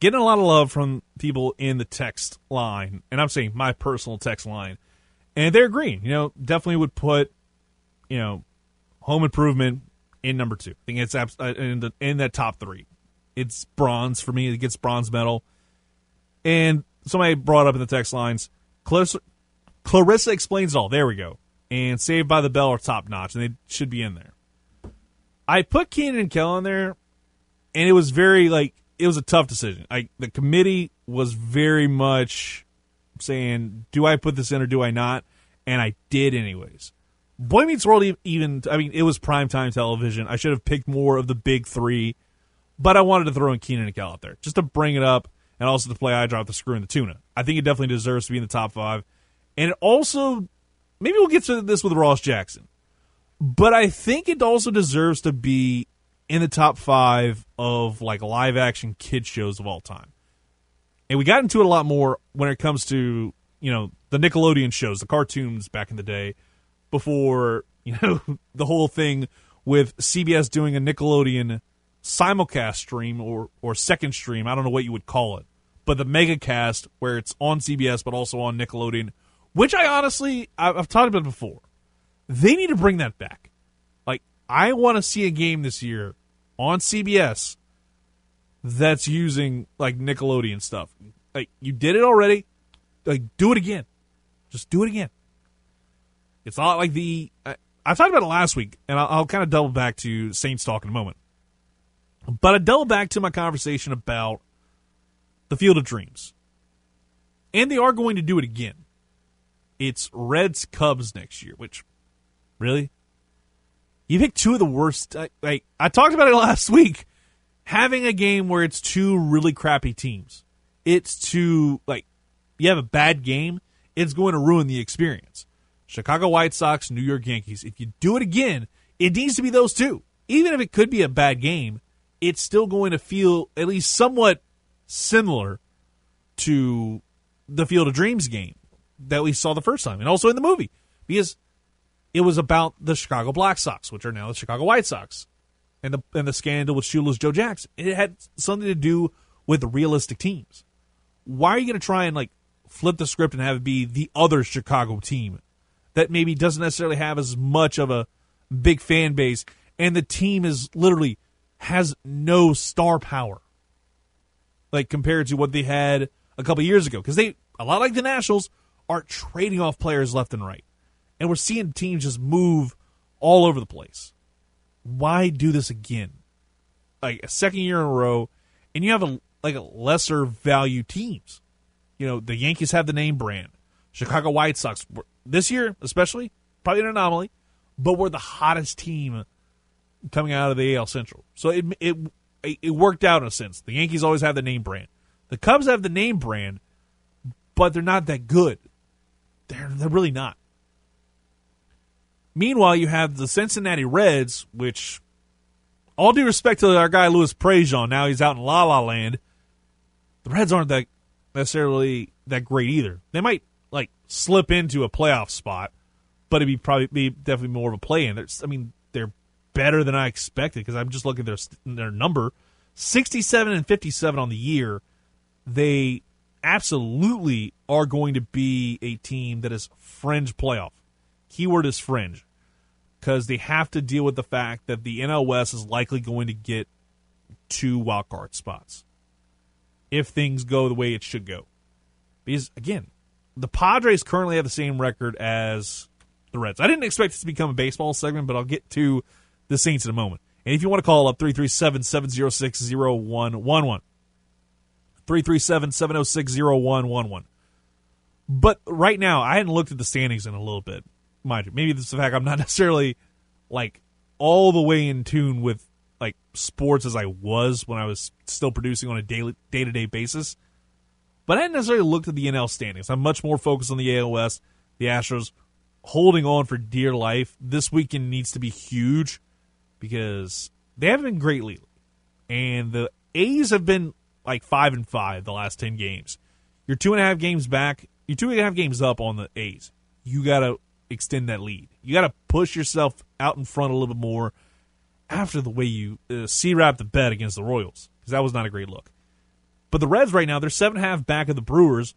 getting a lot of love from people in the text line, and I'm saying my personal text line, and they're agreeing. You know, definitely would put, you know, home improvement in number two. I think it's uh, in, the, in that top three. It's bronze for me. It gets bronze medal. And somebody brought up in the text lines, Clarissa, Clarissa explains it all. There we go. And Saved by the Bell are top notch, and they should be in there. I put Kenan and Kel in there, and it was very like it was a tough decision. Like the committee was very much saying, "Do I put this in or do I not?" And I did anyways. Boy Meets World even I mean it was primetime television. I should have picked more of the big 3, but I wanted to throw in Kenan and Kel out there just to bring it up and also to play I drop the screw in the tuna. I think it definitely deserves to be in the top 5. And it also maybe we'll get to this with Ross Jackson. But I think it also deserves to be in the top 5 of like live action kid shows of all time. And we got into it a lot more when it comes to, you know, the Nickelodeon shows, the cartoons back in the day before you know the whole thing with CBS doing a Nickelodeon simulcast stream or or second stream. I don't know what you would call it, but the megacast where it's on CBS but also on Nickelodeon, which I honestly I've, talked about before. They need to bring that back. Like I want to see a game this year on CBS that's using like Nickelodeon stuff. Like you did it already, like do it again. Just do it again. It's not like the. I, I talked about it last week, and I'll, I'll kind of double back to Saints talk in a moment. But I double back to my conversation about the Field of Dreams. And they are going to do it again. It's Reds Cubs next year, which, really? You picked two of the worst. Like I, I talked about it last week. Having a game where it's two really crappy teams, it's too, like, you have a bad game, it's going to ruin the experience. Chicago White Sox, New York Yankees. If you do it again, it needs to be those two. Even if it could be a bad game, it's still going to feel at least somewhat similar to the Field of Dreams game that we saw the first time, and also in the movie, because it was about the Chicago Black Sox, which are now the Chicago White Sox, and the and the scandal with Shoeless Joe Jackson. It had something to do with realistic teams. Why are you going to try and like flip the script and have it be the other Chicago team that maybe doesn't necessarily have as much of a big fan base, and the team is literally has no star power, like compared to what they had a couple years ago. Because they, a lot like the Nationals, are trading off players left and right, and we're seeing teams just move all over the place. Why do this again? Like a second year in a row, and you have a like a lesser value teams. You know, the Yankees have the name brand. Chicago White Sox this year, especially, probably an anomaly, but we're the hottest team coming out of the AL Central. So it it it worked out in a sense. The Yankees always have the name brand. The Cubs have the name brand, but they're not that good. They're they're really not. Meanwhile, you have the Cincinnati Reds, which, all due respect to our guy Louis Prejean, now he's out in La La Land. The Reds aren't that necessarily that great either. They might like slip into a playoff spot, but it'd be probably be definitely more of a play in. I mean, they're better than I expected because I'm just looking at their their number, sixty seven and fifty seven on the year. They absolutely are going to be a team that is fringe playoff. Keyword is fringe because they have to deal with the fact that the NL West is likely going to get two wild card spots. if things go the way it should go. Because again, the Padres currently have the same record as the Reds. I didn't expect it to become a baseball segment, but I'll get to the Saints in a moment. And if you want to call up 337 706 0111. 337 706 0111. But right now, I hadn't looked at the standings in a little bit, mind you. Maybe it's the fact I'm not necessarily like all the way in tune with like sports as I was when I was still producing on a daily day to day basis. But I hadn't necessarily looked at the NL standings. I'm much more focused on the AOS, the Astros holding on for dear life. This weekend needs to be huge because they haven't been great lately. And the A's have been like five and five the last ten games. You're two and a half games back. You're two and a half games up on the A's. You got to extend that lead. You got to push yourself out in front a little bit more after the way you uh, C wrap the bet against the Royals because that was not a great look. But the Reds right now they're seven and a half back of the Brewers,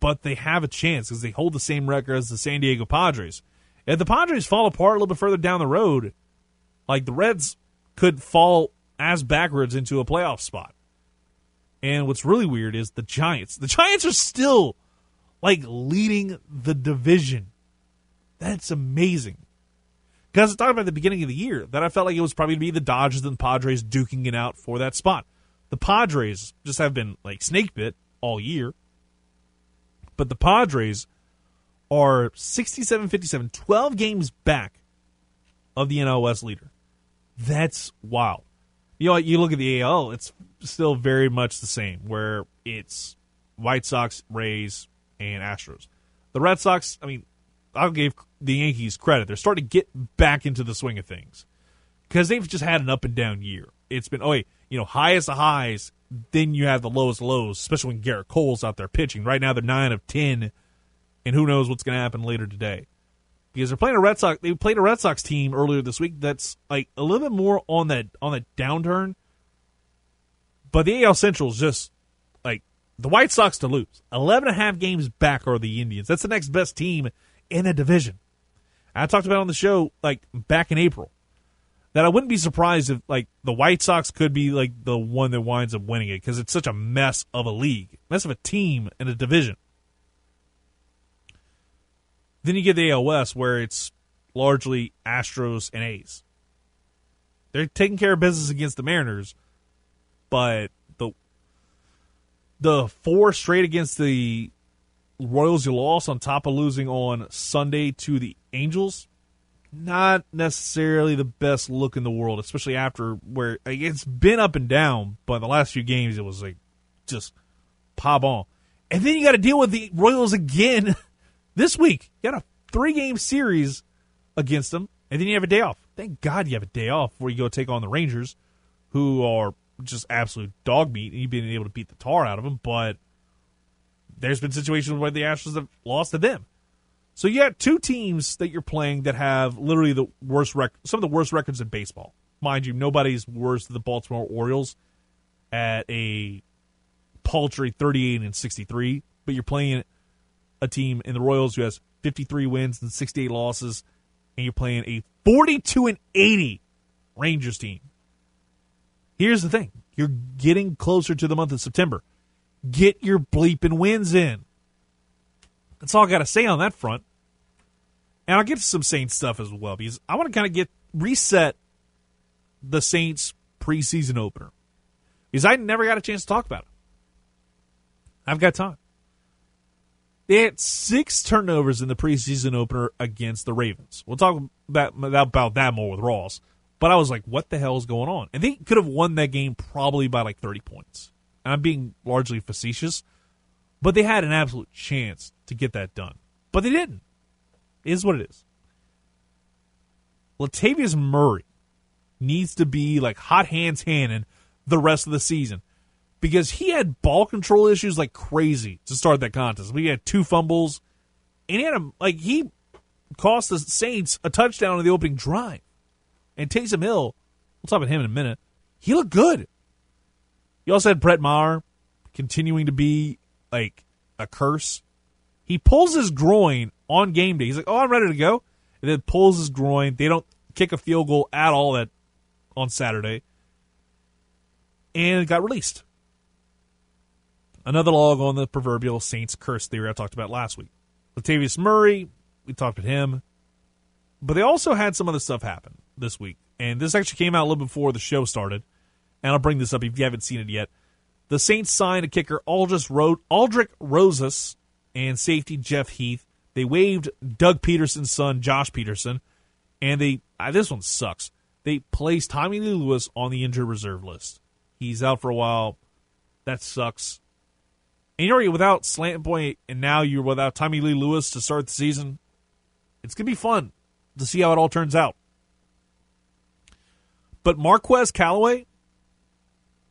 but they have a chance because they hold the same record as the San Diego Padres. If the Padres fall apart a little bit further down the road, like the Reds could fall as backwards into a playoff spot. And what's really weird is the Giants. The Giants are still like leading the division. That's amazing. Because I talked about the beginning of the year that I felt like it was probably to be the Dodgers and the Padres duking it out for that spot. The Padres just have been like snake bit all year. But the Padres are 67 57, 12 games back of the NL West leader. That's wild. You know, you look at the AL, it's still very much the same, where it's White Sox, Rays, and Astros. The Red Sox, I mean, I'll give the Yankees credit. They're starting to get back into the swing of things because they've just had an up and down year. It's been, oh, wait, you know, highest of highs, then you have the lowest lows, especially when Gerrit Cole's out there pitching. Right now, they're 9 of 10, and who knows what's going to happen later today. Because they're playing a Red Sox, they played a Red Sox team earlier this week that's like a little bit more on that on that downturn. But the AL Central is just like the White Sox to lose. 11 and a half games back are the Indians. That's the next best team in a division. I talked about on the show like back in April that I wouldn't be surprised if like the White Sox could be like the one that winds up winning it because it's such a mess of a league, mess of a team and a division. Then you get the AL West where it's largely Astros and A's. They're taking care of business against the Mariners, but the the four straight against the Royals you lost on top of losing on Sunday to the Angels, not necessarily the best look in the world, especially after where it's been up and down, but the last few games it was like just pop on. And then you got to deal with the Royals again this week. You got a three game series against them, and then you have a day off. Thank God you have a day off before you go take on the Rangers, who are just absolute dog meat, and you've been able to beat the tar out of them, but there's been situations where the Astros have lost to them. So you got two teams that you're playing that have literally the worst rec- some of the worst records in baseball. Mind you, nobody's worse than the Baltimore Orioles at a paltry 38 and 63, but you're playing a team in the Royals who has 53 wins and 68 losses, and you're playing a 42 and 80 Rangers team. Here's the thing: you're getting closer to the month of September. Get your bleeping wins in. That's all I got to say on that front. And I'll get to some Saints stuff as well because I want to kind of get reset the Saints preseason opener because I never got a chance to talk about it. I've got time. They had six turnovers in the preseason opener against the Ravens. We'll talk about, about that more with Ross. But I was like, what the hell is going on? And they could have won that game probably by like 30 points. And I'm being largely facetious, but they had an absolute chance to get that done. But they didn't. It is what it is. Latavius Murray needs to be like hot hands Hannon the rest of the season because he had ball control issues like crazy to start that contest. We had two fumbles, and he had a like he cost the Saints a touchdown in the opening drive. And Taysom Hill, we'll talk about him in a minute. He looked good. You also had Brett Maher continuing to be like a curse. He pulls his groin on game day. He's like, "Oh, I'm ready to go," and then pulls his groin. They don't kick a field goal at all that on Saturday, and got released. Another log on the proverbial Saints curse theory I talked about last week. Latavius Murray, we talked about him. But they also had some other stuff happen this week. And this actually came out a little before the show started. And I'll bring this up if you haven't seen it yet. The Saints signed a kicker, Aldrich, Ro- Aldrick Rosas, and safety Jeff Heath. They waived Doug Pederson's son, Josh Pederson, And they, uh, this one sucks. They placed Tommy Lee Lewis on the injured reserve list. He's out for a while. That sucks. And you're already without Slant and now you're without Tommy Lee Lewis to start the season. It's to be fun to see how it all turns out. But Marquez Callaway,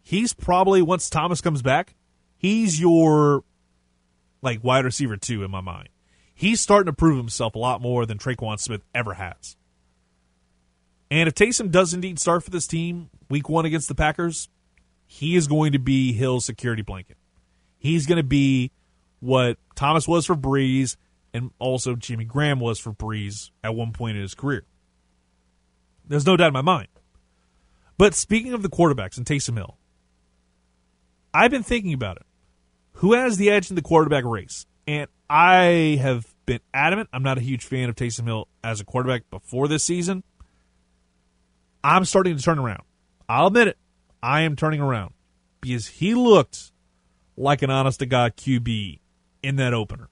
he's probably, once Thomas comes back, he's your like wide receiver two in my mind. He's starting to prove himself a lot more than Tre'Quan Smith ever has. And if Taysom does indeed start for this team week one against the Packers, he is going to be Hill's security blanket. He's going to be what Thomas was for Brees and also Jimmy Graham was for Brees at one point in his career. There's no doubt in my mind. But speaking of the quarterbacks and Taysom Hill, I've been thinking about it. Who has the edge in the quarterback race? And I have been adamant. I'm not a huge fan of Taysom Hill as a quarterback before this season. I'm starting to turn around. I'll admit it. I am turning around because he looked like an honest to God QB in that opener.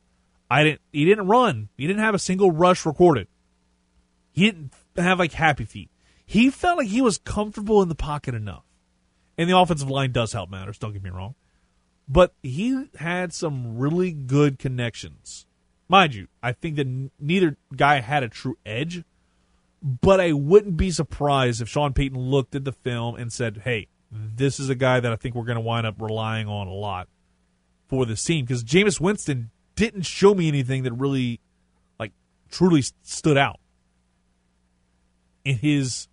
I didn't. He didn't run. He didn't have a single rush recorded. He didn't have like happy feet. He felt like he was comfortable in the pocket enough. And the offensive line does help matters. Don't get me wrong, but he had some really good connections. Mind you, I think that neither guy had a true edge. But I wouldn't be surprised if Sean Payton looked at the film and said, "Hey, this is a guy that I think we're going to wind up relying on a lot for this team because Jameis Winston didn't show me anything that really, like, truly stood out in his,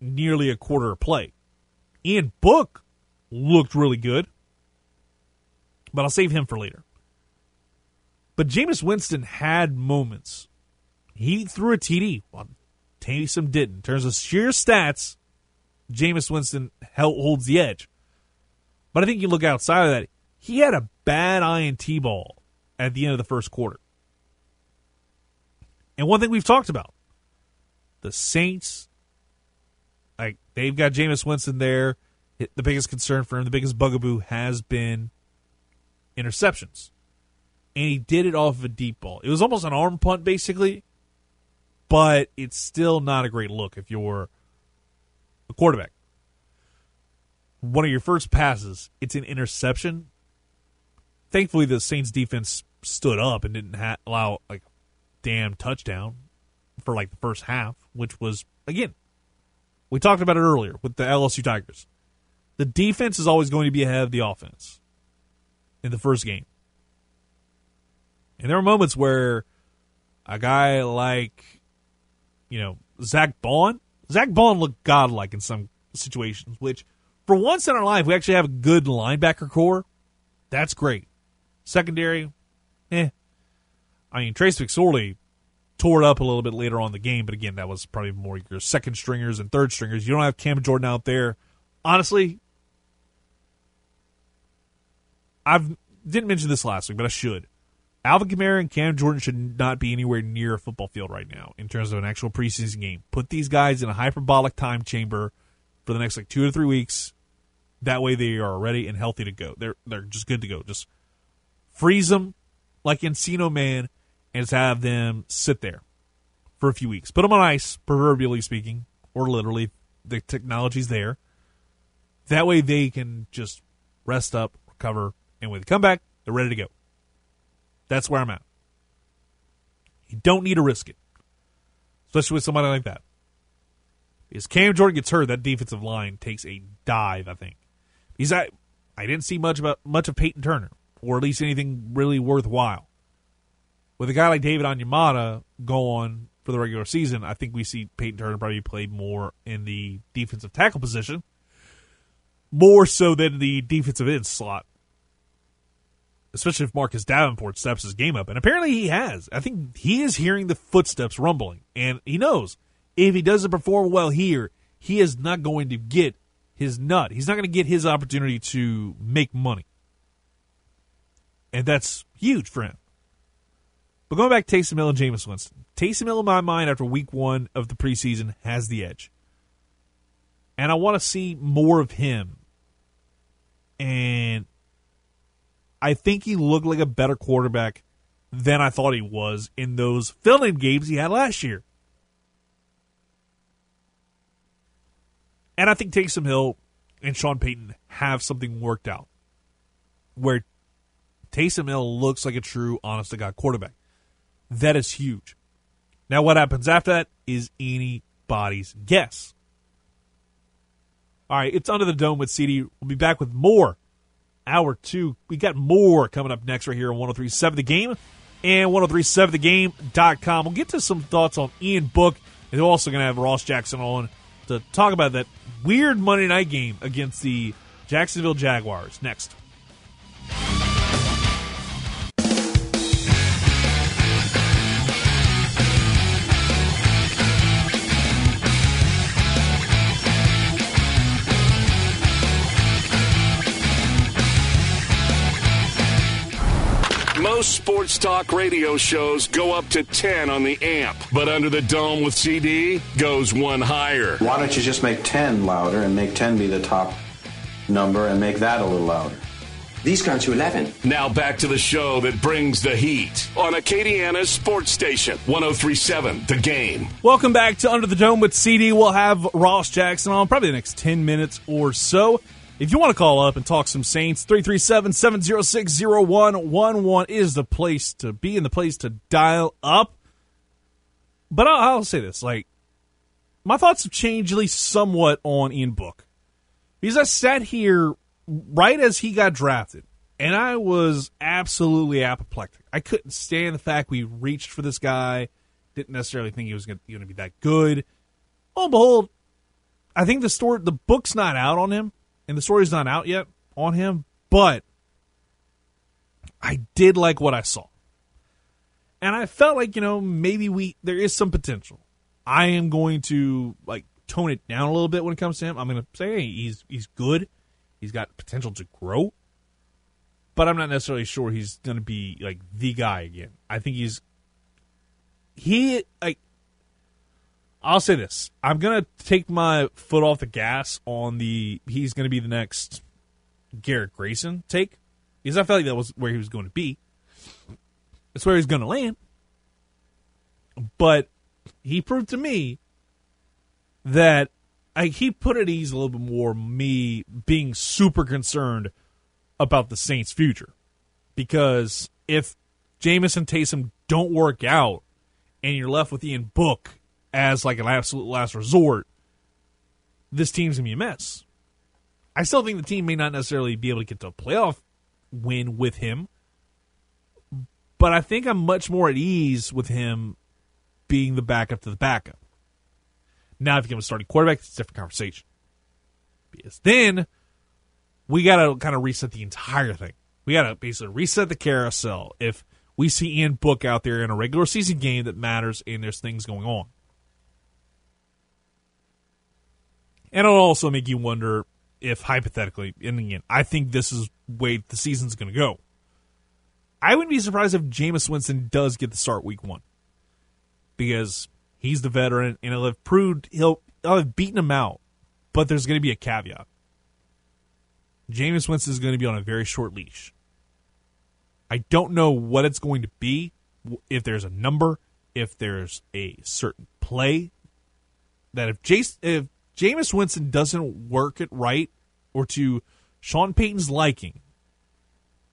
nearly a quarter of play. Ian Book looked really good, but I'll save him for later. But Jameis Winston had moments. He threw a TD. Well, Taysom didn't. In terms of sheer stats, Jameis Winston holds the edge. But I think you look outside of that, he had a bad INT ball at the end of the first quarter. And one thing we've talked about the Saints, they've got Jameis Winston there. The biggest concern for him, the biggest bugaboo has been interceptions. And he did it off of a deep ball. It was almost an arm punt, basically, but it's still not a great look if you're a quarterback. One of your first passes, it's an interception. Thankfully, the Saints defense stood up and didn't ha- allow like a damn touchdown for like the first half, which was again we talked about it earlier with the LSU Tigers. The defense is always going to be ahead of the offense in the first game. And there are moments where a guy like, you know, Zach Baun, Zach Baun looked godlike in some situations, which for once in our life, we actually have a good linebacker corps. That's great. Secondary, eh. I mean, Trace McSorley tore it up a little bit later on the game, but again, that was probably more your second stringers and third stringers. You don't have Cam Jordan out there. Honestly, I didn't mention this last week, but I should. Alvin Kamara and Cam Jordan should not be anywhere near a football field right now in terms of an actual preseason game. Put these guys in a hyperbolic time chamber for the next like two to three weeks. That way they are ready and healthy to go. They're they're just good to go. Just freeze them like Encino Man just have them sit there for a few weeks. Put them on ice, proverbially speaking, or literally. The technology's there. That way they can just rest up, recover, and when they come back, they're ready to go. That's where I'm at. You don't need to risk it, especially with somebody like that. Because Cam Jordan gets hurt, that defensive line takes a dive. I think he's I, I didn't see much about much of Payton Turner, or at least anything really worthwhile. With a guy like David Onyemata going for the regular season, I think we see Payton Turner probably play more in the defensive tackle position, more so than the defensive end slot especially if Marcus Davenport steps his game up. And apparently he has. I think he is hearing the footsteps rumbling. And he knows if he doesn't perform well here, he is not going to get his nut. He's not going to get his opportunity to make money. and that's huge for him. But going back to Taysom Hill and Jameis Winston, Taysom Hill, in my mind, after week one of the preseason, has the edge. And I want to see more of him. And I think he looked like a better quarterback than I thought he was in those fill-in games he had last year. And I think Taysom Hill and Sean Payton have something worked out where Taysom Hill looks like a true, honest to God quarterback. That is huge. Now, what happens after that is anybody's guess. All right, it's under the dome with CD. We'll be back with more. Hour two. We got more coming up next right here on 1037 The Game and 1037thegame.com. We'll get to some thoughts on Ian Book, and we're also going to have Ross Jackson on to talk about that weird Monday night game against the Jacksonville Jaguars next. Most sports talk radio shows go up to 10 on the amp, but Under the Dome with CD goes one higher. Why don't you just make 10 louder and make 10 be the top number and make that a little louder? These gone to 11. Now back to the show that brings the heat on Acadiana's sports station, 1037 The Game. Welcome back to Under the Dome with CD. We'll have Ross Jackson on probably the next 10 minutes or so. If you want to call up and talk some Saints, 337 706 0111 is the place to be and the place to dial up. But I'll, I'll, say this like, my thoughts have changed at least somewhat on Ian Book. Because I sat here right as he got drafted, and I was absolutely apoplectic. I couldn't stand the fact we reached for this guy, didn't necessarily think he was going to be that good. Oh, behold, I think the store, the book's not out on him and the story's not out yet on him, but I did like what I saw. And I felt like, you know, maybe we there is some potential. I am going to like tone it down a little bit when it comes to him. I'm going to say hey, he's he's good. He's got potential to grow. But I'm not necessarily sure he's going to be like the guy again. I think he's he like I'll say this. I'm to take my foot off the gas on the he's to be the next Garrett Grayson take because I felt like that was where he was going to be. That's where he's to land. But he proved to me that I, he put at ease a little bit more me being super concerned about the Saints' future. Because if Jameis and Taysom don't work out and you're left with Ian Book as like an absolute last resort, this team's gonna be a mess. I still think the team may not necessarily be able to get to a playoff win with him, but I think I'm much more at ease with him being the backup to the backup. Now, if he becomes a starting quarterback, it's a different conversation. Because then we got to kind of reset the entire thing. We got to basically reset the carousel if we see Ian Book out there in a regular season game that matters and there's things going on. And it'll also make you wonder if hypothetically, and again, I think this is way the season's going to go. I wouldn't be surprised if Jameis Winston does get the start week one because he's the veteran and he'll have proved he'll, he'll have beaten him out. But there's going to be a caveat. Jameis Winston is going to be on a very short leash. I don't know what it's going to be, if there's a number, if there's a certain play that if Jace, if Jameis Winston doesn't work it right or to Sean Payton's liking,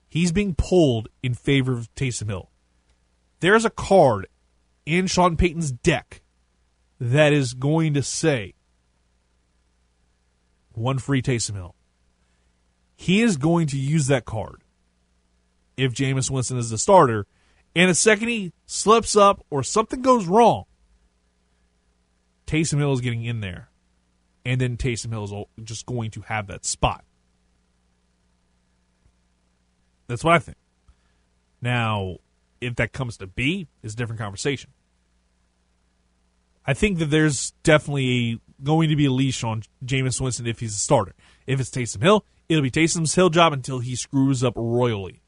he's being pulled in favor of Taysom Hill. There's a card in Sean Payton's deck that is going to say one free Taysom Hill. He is going to use that card if Jameis Winston is the starter. And the second he slips up or something goes wrong, Taysom Hill is getting in there and then Taysom Hill is just going to have that spot. That's what I think. Now, if that comes to be, is a different conversation. I think that there's definitely going to be a leash on Jameis Winston if he's a starter. If it's Taysom Hill, it'll be Taysom's Hill job until he screws up royally.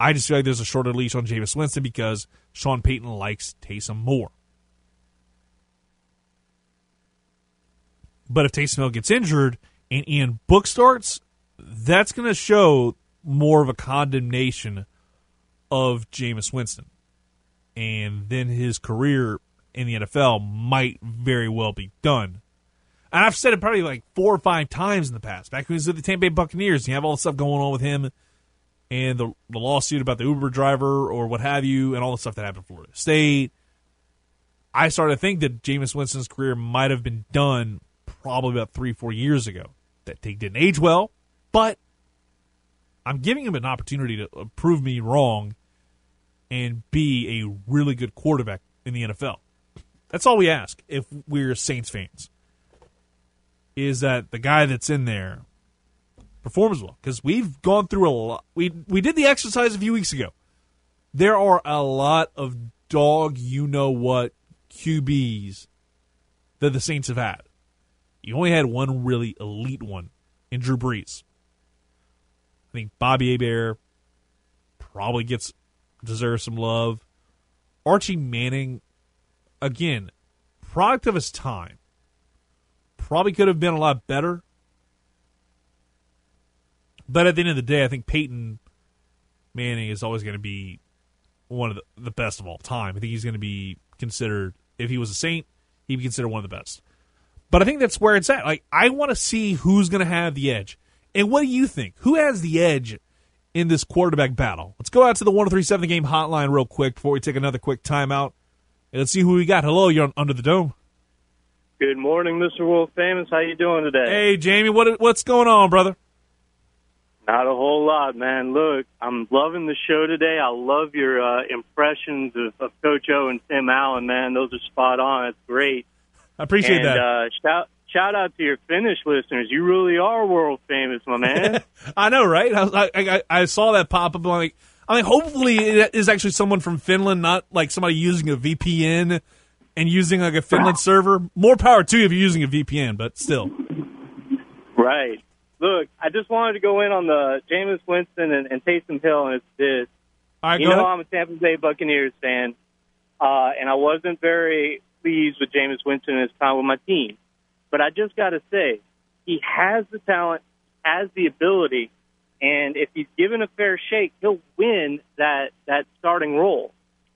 I just feel like there's a shorter leash on Jameis Winston because Sean Payton likes Taysom more. But if Taysom Hill gets injured and Ian Book starts, that's going to show more of a condemnation of Jameis Winston. And then his career in the NFL might very well be done. And I've said it probably like four or five times in the past. Back when he was with the Tampa Bay Buccaneers, you have all the stuff going on with him and the, the lawsuit about the Uber driver or what have you, and all the stuff that happened in Florida State. I started to think that Jameis Winston's career might have been done probably about three, four years ago. That take didn't age well, but I'm giving him an opportunity to uh, prove me wrong and be a really good quarterback in the NFL. That's all we ask if we're Saints fans. Is that the guy that's in there performs well? Because we've gone through a lot. We we did the exercise a few weeks ago. There are a lot of dog, you know what, QBs that the Saints have had. You only had one really elite one in Drew Brees. I think Bobby Hebert probably gets deserves some love. Archie Manning, again, product of his time. Probably could have been a lot better. But at the end of the day, I think Peyton Manning is always going to be one of the, the best of all time. I think he's going to be considered, if he was a Saint, he'd be considered one of the best. But I think that's where it's at. Like, I want to see who's going to have the edge. And what do you think? Who has the edge in this quarterback battle? Let's go out to the 1037 game hotline real quick before we take another quick timeout. And let's see who we got. Hello, you're on Under the Dome. Good morning, Mr. World Famous. How you doing today? Hey, Jamie, what what's going on, brother? Not a whole lot, man. Look, I'm loving the show today. I love your uh, impressions of, of Coach O and Tim Allen, man. Those are spot on. It's great. I appreciate and, that. Uh, shout shout out to your Finnish listeners. You really are world famous, my man. I know, right? I, I, I saw that pop up. I'm like, I mean, hopefully it is actually someone from Finland, not like somebody using a VPN and using like a Finland server. More power to you if you're using a VPN, but still. Right. Look, I just wanted to go in on the Jameis Winston and, and Taysom Hill, and it's this. Right, you know, ahead. I'm a Tampa Bay Buccaneers fan, uh, and I wasn't very pleased with Jameis Winston and his time with my team. But I just got to say, he has the talent, has the ability, and if he's given a fair shake, he'll win that that starting role.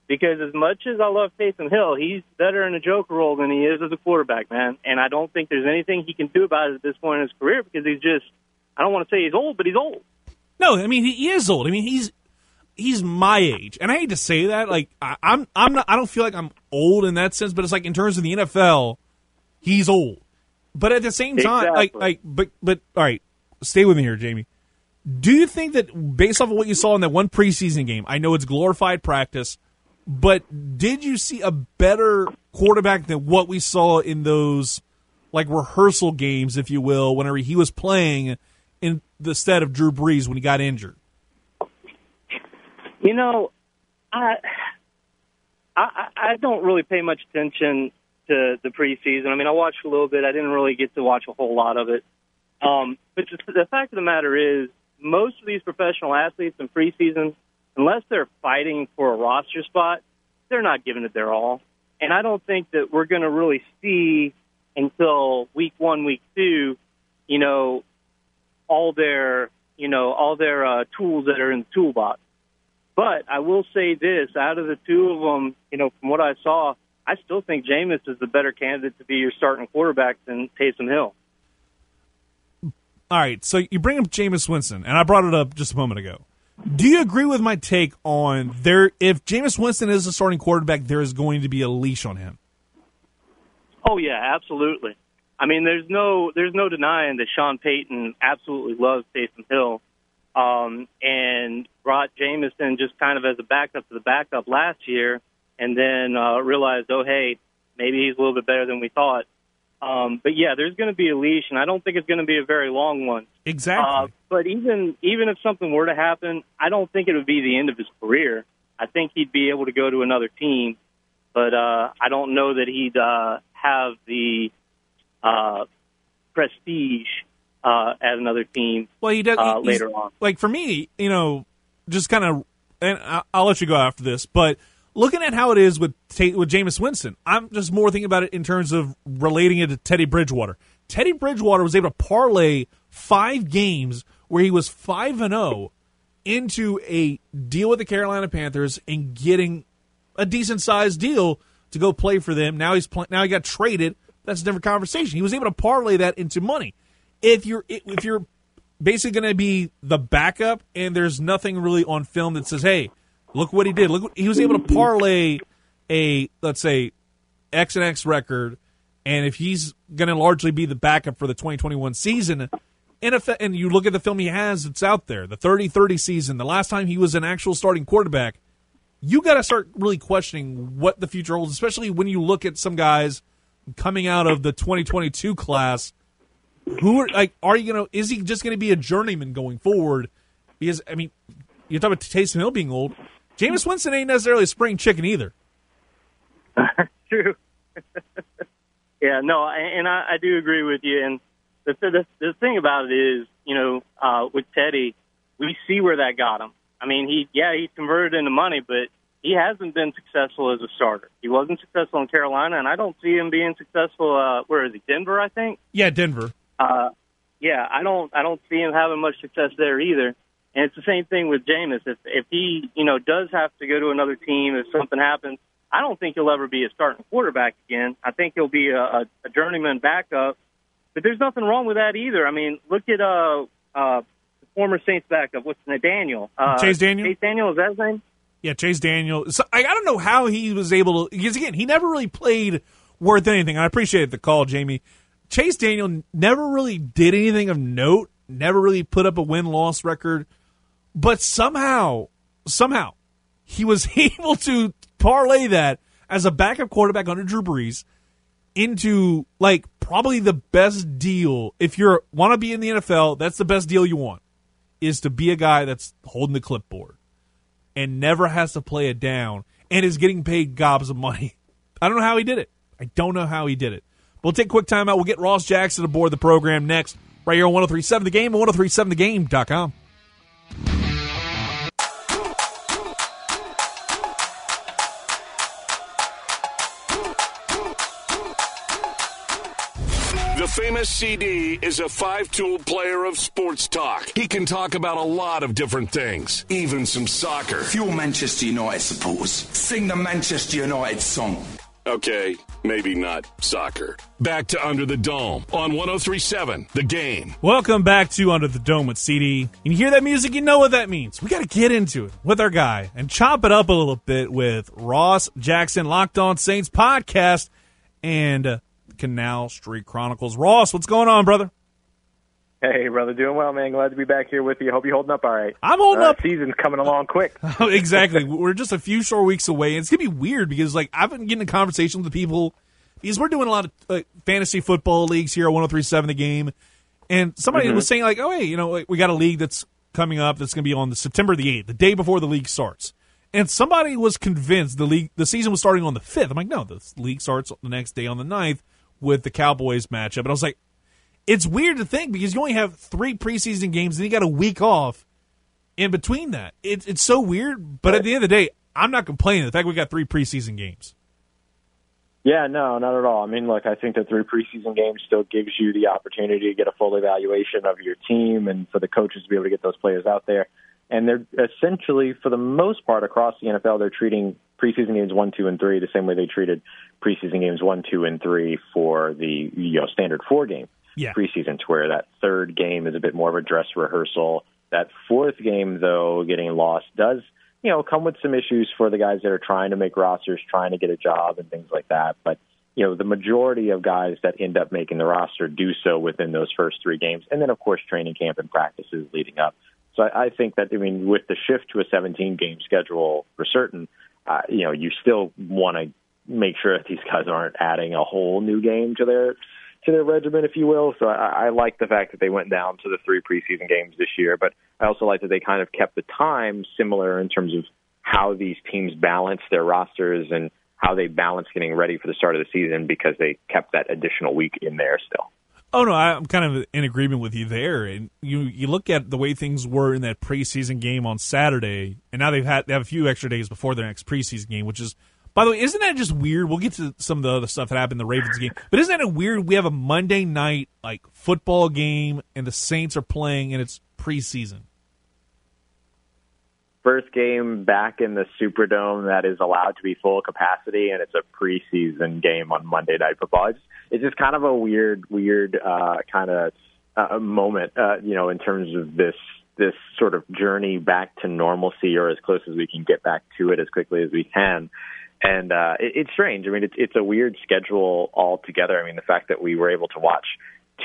Because as much as I love Taysom Hill, he's better in a joker role than he is as a quarterback, man. And I don't think there's anything he can do about it at this point in his career because he's just, I don't want to say he's old, but he's old. No, I mean he is old. I mean he's he's my age, and I hate to say that. Like I, I'm I'm not. I don't feel like I'm old in that sense, but it's like in terms of the NFL, he's old. But at the same time, like Exactly. like but but all right, stay with me here, Jamie. Do you think that based off of what you saw in that one preseason game, I know it's glorified practice, but did you see a better quarterback than what we saw in those like rehearsal games, if you will, whenever he was playing in the stead of Drew Brees when he got injured? You know, I, I I don't really pay much attention to the preseason. I mean, I watched a little bit. I didn't really get to watch a whole lot of it. Um, but just, the fact of the matter is, most of these professional athletes in preseason, unless they're fighting for a roster spot, they're not giving it their all. And I don't think that we're going to really see until week one, week two, you know, all their, you know, all their uh, tools that are in the toolbox. But I will say this: out of the two of them, you know, from what I saw, I still think Jameis is the better candidate to be your starting quarterback than Taysom Hill. All right, so you bring up Jameis Winston, and I brought it up just a moment ago. Do you agree with my take on there? If Jameis Winston is the starting quarterback, there is going to be a leash on him. Oh yeah, absolutely. I mean, there's no there's no denying that Sean Payton absolutely loves Taysom Hill, um, and brought Jameson just kind of as a backup to the backup last year, and then uh, realized, oh hey, maybe he's a little bit better than we thought. Um, but yeah, there's going to be a leash, and I don't think it's going to be a very long one. Exactly. Uh, but even even if something were to happen, I don't think it would be the end of his career. I think he'd be able to go to another team, but uh, I don't know that he'd uh, have the uh, prestige uh, at another team Well, he does uh, he's- later on. Like for me, you know, just kind of and I'll let you go after this, but looking at how it is with Ta- with Jameis Winston, I'm just more thinking about it in terms of relating it to Teddy Bridgewater. Teddy Bridgewater was able to parlay five games where he was five and zero into a deal with the Carolina Panthers and getting a decent sized deal to go play for them. Now he's play- now he got traded. That's a different conversation. He was able to parlay that into money. If you're if you're basically going to be the backup and there's nothing really on film that says, "Hey, look what he did." Look, he was able to parlay a let's say X and X record, and if he's going to largely be the backup for the 2021 season, and if and you look at the film he has, it's out there, the 30-30 season, the last time he was an actual starting quarterback, you got to start really questioning what the future holds, especially when you look at some guys coming out of the 2022 class who are like are you gonna is he just gonna be a journeyman going forward because i mean you're talking about Taysom Hill being old Jameis Winston ain't necessarily a spring chicken either True. yeah, no, and I, I do agree with you. And the, the the thing about it is, you know, uh, with Teddy, we see where that got him. I mean, he yeah, he converted into money, but he hasn't been successful as a starter. He wasn't successful in Carolina, and I don't see him being successful. Uh, where is he? Denver, I think. yeah Denver Uh, yeah, I don't I don't see him having much success there either. And it's the same thing with Jameis. If if he you know does have to go to another team, if something happens, I don't think he'll ever be a starting quarterback again. I think he'll be a, a, a journeyman backup. But there's nothing wrong with that either. I mean, look at uh uh the former Saints backup. What's his name? Daniel. Uh, Chase Daniel? Chase Daniel is that his name? yeah Chase Daniel so I, I don't know how he was able to because again he never really played worth anything I appreciate the call Jamie Chase Daniel never really did anything of note never really put up a win loss record but somehow somehow he was able to parlay that as a backup quarterback under Drew Brees into like probably the best deal if you want to be in the NFL. That's the best deal you want is to be a guy that's holding the clipboard and never has to play it down and is getting paid gobs of money. I don't know how he did it. I don't know how he did it. We'll take a quick timeout. We'll get Ross Jackson aboard the program next, right here on 1037 The Game and 1037TheGame.com. The famous CD is a five tool player of sports talk. He can talk about a lot of different things, even some soccer. If you're Manchester United supporters, sing the Manchester United song. Okay, maybe not soccer. Back to Under the Dome on 1037 The Game. Welcome back to Under the Dome with CD. You hear that music, you know what that means. We got to get into it with our guy and chop it up a little bit with Ross Jackson, Locked On Saints podcast, and Canal Street Chronicles. Ross, what's going on, brother? Hey, brother, doing well, man. Glad to be back here with you. Hope you're holding up all right. I'm holding Uh, up. Season's coming along quick. exactly. We're just a few short weeks away. And it's gonna be weird because like I've been getting in conversation with people because we're doing a lot of like, fantasy football leagues here at 103.7 The Game, and somebody Mhm. was saying like, oh hey, you know, like, we got a league that's coming up that's gonna be on the September the 8th, the day before the league starts. And somebody was convinced the league, the season was starting on the 5th. I'm like, no, the league starts the next day on the 9th with the Cowboys matchup. And I was like, it's weird to think because you only have three preseason games and you got a week off in between that. It, it's so weird, but at the end of the day, I'm not complaining. The fact we got three preseason games. Yeah, no, not at all. I mean, look, I think that three preseason games still gives you the opportunity to get a full evaluation of your team and for the coaches to be able to get those players out there. And they're essentially, for the most part, across the NFL, they're treating preseason games one, two, and three the same way they treated preseason games one, two, and three for the you know standard four game Yeah. preseason, to where that third game is a bit more of a dress rehearsal. That fourth game, though, getting lost does you know come with some issues for the guys that are trying to make rosters, trying to get a job, and things like that. But you know the majority of guys that end up making the roster do so within those first three games, and then of course training camp and practices leading up. So I, I think that I mean with the shift to a 17 game schedule for certain, uh, you know you still want to make sure that these guys aren't adding a whole new game to their to their regimen, if you will. So I, I like the fact that they went down to the three preseason games this year, but I also like that they kind of kept the time similar in terms of how these teams balance their rosters and how they balance getting ready for the start of the season because they kept that additional week in there still. Oh no, I'm kind of in agreement with you there. And you you look at the way things were in that preseason game on Saturday, and now they've had they have a few extra days before their next preseason game, which is by the way, isn't that just weird? We'll get to some of the other stuff that happened in the Ravens game, but isn't that weird? We have a Monday night like football game, and the Saints are playing, and it's preseason. First game back in the Superdome that is allowed to be full capacity, and it's a preseason game on Monday Night Football. It's, it's just kind of a weird, weird uh, kind of uh, moment, uh, you know, in terms of this this sort of journey back to normalcy, or as close as we can get back to it as quickly as we can and uh, it, it's strange. I mean, it's it's a weird schedule altogether. I mean, the fact that we were able to watch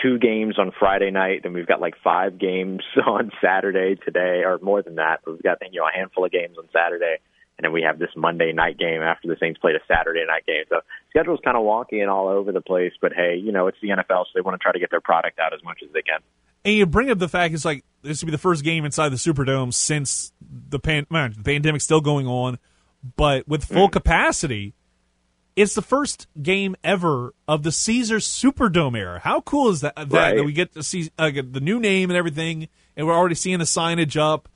two games on Friday night, then we've got like five games on Saturday today, or more than that. We've got you know a handful of games on Saturday, and then we have this Monday night game after the Saints played a Saturday night game. So schedule's kind of wonky and all over the place. But hey, you know it's the NFL, so they want to try to get their product out as much as they can. And you bring up the fact it's like this will be the first game inside the Superdome since the pan- man, the pandemic's still going on but with full mm. capacity, it's the first game ever of the Caesars Superdome era. How cool is that? That, right. that we get to see uh, the new name and everything, and we're already seeing the signage up.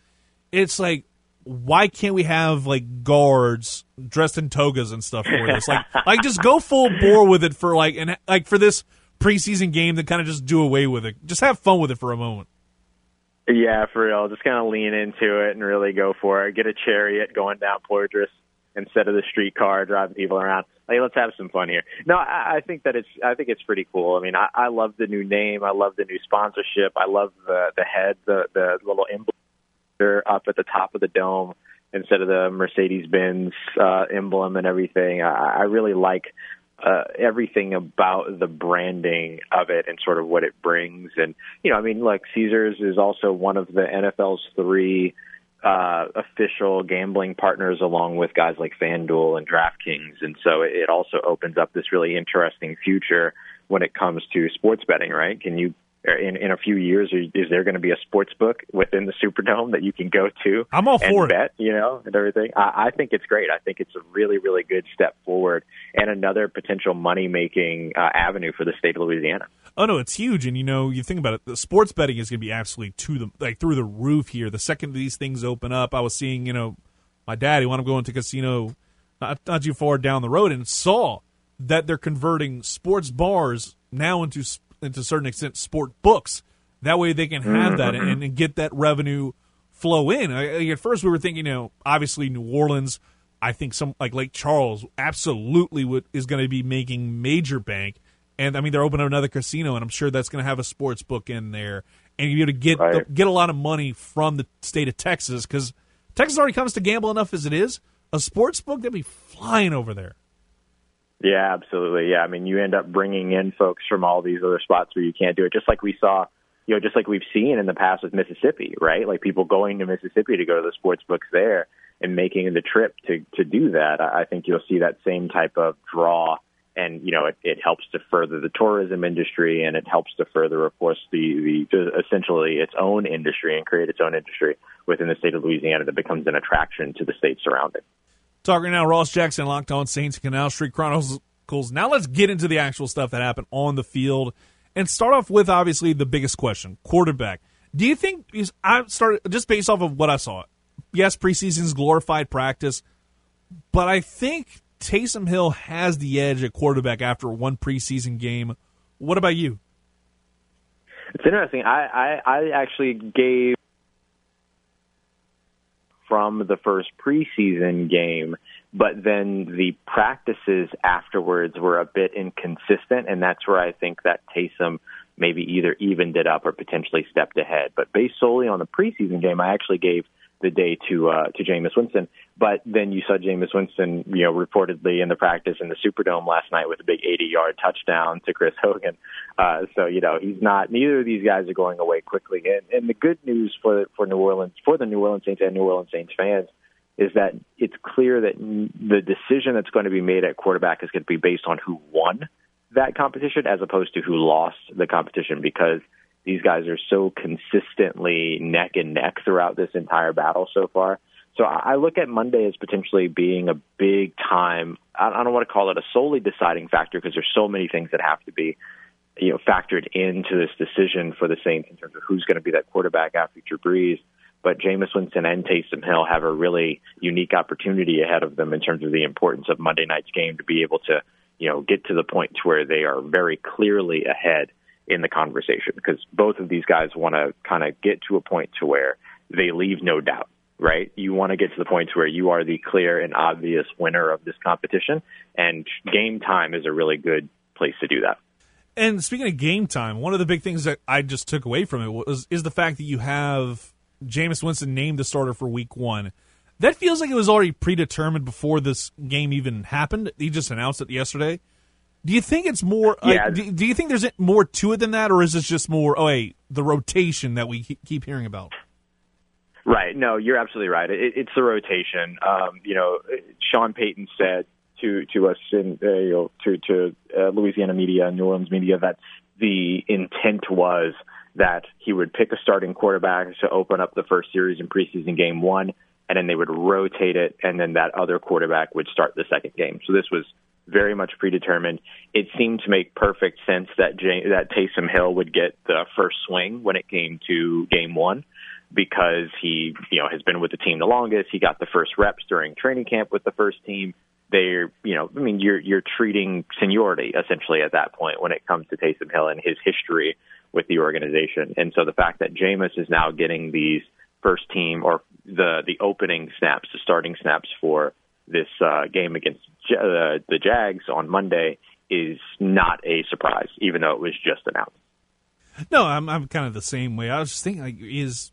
It's like, why can't we have like guards dressed in togas and stuff for this? Like, like just go full bore with it for like and like for this preseason game to kind of just do away with it. Just have fun with it for a moment. Yeah, for real. Just kind of lean into it and really go for it. Get a chariot going down Poydras instead of the streetcar driving people around. Like, let's have some fun here. No, I, I think that it's I think it's pretty cool. I mean, I, I love the new name. I love the new sponsorship. I love the the head, the the little emblem up at the top of the dome instead of the Mercedes Benz uh, emblem and everything. I, I really like uh, everything about the branding of it and sort of what it brings. And you know, I mean, look, Caesars is also one of the NFL's three uh, official gambling partners, along with guys like FanDuel and DraftKings. And so it also opens up this really interesting future when it comes to sports betting. Right? Can you in in a few years is there going to be a sports book within the Superdome that you can go to? I'm all for bet, it. You know, and everything. I, I think it's great. I think it's a really really good step forward and another potential money making uh, avenue for the state of Louisiana. Oh no, it's huge, and you know, you think about it. The sports betting is going to be absolutely to the like through the roof here. The second these things open up, I was seeing, you know, my dad he wanted to go into casino not, not too far down the road and saw that they're converting sports bars now into to a certain extent sport books. That way they can have that and, mm-hmm. and get that revenue flow in. I, at first we were thinking, you know, obviously New Orleans. I think some like Lake Charles absolutely would, is going to be making major bank. And I mean, they're opening up another casino, and I'm sure that's going to have a sports book in there, and you're going to get right. get a lot of money from the state of Texas because Texas already comes to gamble enough as it is. A sports book that'd be flying over there. Yeah, absolutely. Yeah, I mean, you end up bringing in folks from all these other spots where you can't do it, just like we saw, you know, just like we've seen in the past with Mississippi, right? Like people going to Mississippi to go to the sports books there and making the trip to to do that. I think you'll see that same type of draw, and you know, it, it helps to further the tourism industry, and it helps to further, of course, the the essentially its own industry and create its own industry within the state of Louisiana that becomes an attraction to the state surrounding. Talking now, Ross Jackson, Locked On Saints, Canal Street Chronicles. Now let's get into the actual stuff that happened on the field and start off with obviously the biggest question: quarterback. Do you think I started just based off of what I saw? Yes, preseason's glorified practice, but I think Taysom Hill has the edge at quarterback after one preseason game. What about you? It's interesting. I, I, I actually gave from the first preseason game, but then the practices afterwards were a bit inconsistent, and that's where I think that Taysom maybe either evened it up or potentially stepped ahead. But based solely on the preseason game, I actually gave – the day to uh, to Jameis Winston. But then you saw Jameis Winston, you know, reportedly in the practice in the Superdome last night with a big 80-yard touchdown to Chris Hogan. Uh, so you know he's not. Neither of these guys are going away quickly. And, and the good news for for New Orleans, for the New Orleans Saints and New Orleans Saints fans, is that it's clear that the decision that's going to be made at quarterback is going to be based on who won that competition as opposed to who lost the competition because these guys are so consistently neck and neck throughout this entire battle so far. So I look at Monday as potentially being a big time. I don't want to call it a solely deciding factor because there's so many things that have to be you know factored into this decision for the Saints in terms of who's going to be that quarterback after Drew Brees. But Jameis Winston and Taysom Hill have a really unique opportunity ahead of them in terms of the importance of Monday night's game to be able to, you know, get to the point where they are very clearly ahead in the conversation because both of these guys want to kind of get to a point to where they leave no doubt right? You want to get to the point where you are the clear and obvious winner of this competition, and game time is a really good place to do that. And speaking of game time, one of the big things that I just took away from it was is the fact that you have Jameis Winston named the starter for Week One. That feels like it was already predetermined before this game even happened. He just announced it yesterday. Do you think it's more? Yeah. Do, do you think there's more to it than that, or is this just more? Oh, hey, the rotation that we keep hearing about. Right. No, you're absolutely right. It, it's the rotation. Um, you know, Sean Payton said to to us in uh, you know, to to uh, Louisiana media, New Orleans media, that the intent was that he would pick a starting quarterback to open up the first series in preseason game one, and then they would rotate it, and then that other quarterback would start the second game. So this was very much predetermined. It seemed to make perfect sense that Jay, that Taysom Hill would get the first swing when it came to game one because he, you know, has been with the team the longest. He got the first reps during training camp with the first team. They're, you know, I mean, you're you're treating seniority essentially at that point when it comes to Taysom Hill and his history with the organization. And so the fact that Jameis is now getting these first team or the the opening snaps, the starting snaps for this uh, game against uh, the Jags on Monday is not a surprise, even though it was just announced. No, I'm I'm kind of the same way. I was just thinking, like, is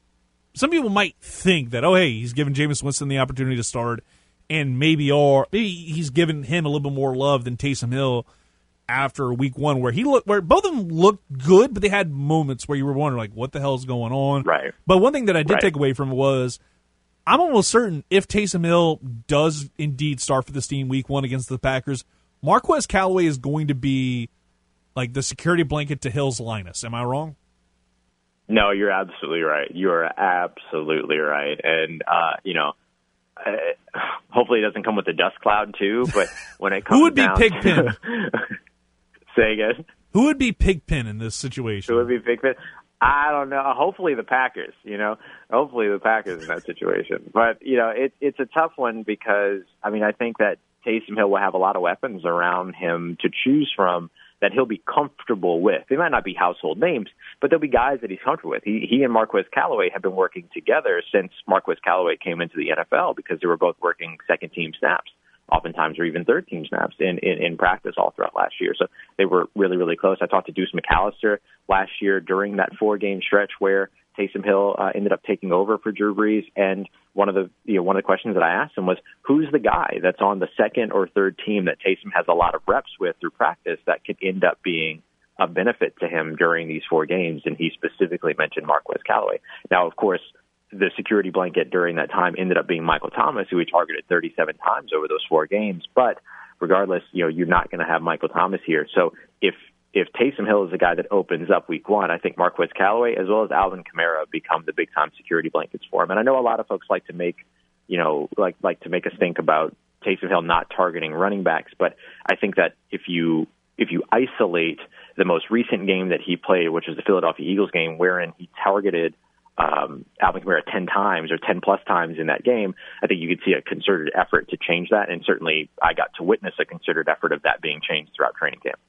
some people might think that, oh, hey, he's given Jameis Winston the opportunity to start, and maybe or maybe he's given him a little bit more love than Taysom Hill after week one, where he looked, where both of them looked good, but they had moments where you were wondering, like, what the hell is going on? Right. But one thing that I did Right. take away from was, I'm almost certain if Taysom Hill does indeed start for this team week one against the Packers, Marquez Callaway is going to be like the security blanket to Hill's Linus. Am I wrong? No, you're absolutely right. You are absolutely right. And, uh, you know, uh, hopefully it doesn't come with a dust cloud too, but when it comes Who would be Pigpen? say again. Who would be Pigpen in this situation? Who would be Pigpen? I don't know. Hopefully the Packers, you know. Hopefully the Packers in that situation. But, you know, it, it's a tough one because, I mean, I think that Taysom Hill will have a lot of weapons around him to choose from that he'll be comfortable with. They might not be household names, but there'll be guys that he's comfortable with. He, he and Marquez Callaway have been working together since Marquez Callaway came into the NFL because they were both working second team snaps, oftentimes or even third team snaps in, in, in practice all throughout last year. So they were really, really close. I talked to Deuce McAllister last year during that four game stretch where Taysom Hill uh, ended up taking over for Drew Brees, and one of the you know one of the questions that I asked him was, "Who's the guy that's on the second or third team that Taysom has a lot of reps with through practice that could end up being a benefit to him during these four games?" And he specifically mentioned Marquez Callaway. Now, of course, the security blanket during that time ended up being Michael Thomas, who he targeted 37 times over those four games. But regardless, you know, you're not going to have Michael Thomas here. So if if Taysom Hill is the guy that opens up week one, I think Marquez Callaway as well as Alvin Kamara become the big time security blankets for him. And I know a lot of folks like to make, you know, like like to make us think about Taysom Hill not targeting running backs, but I think that if you if you isolate the most recent game that he played, which was the Philadelphia Eagles game, wherein he targeted um, Alvin Kamara 10 times or 10 plus times in that game, I think you could see a concerted effort to change that. And certainly I got to witness a concerted effort of that being changed throughout training camp.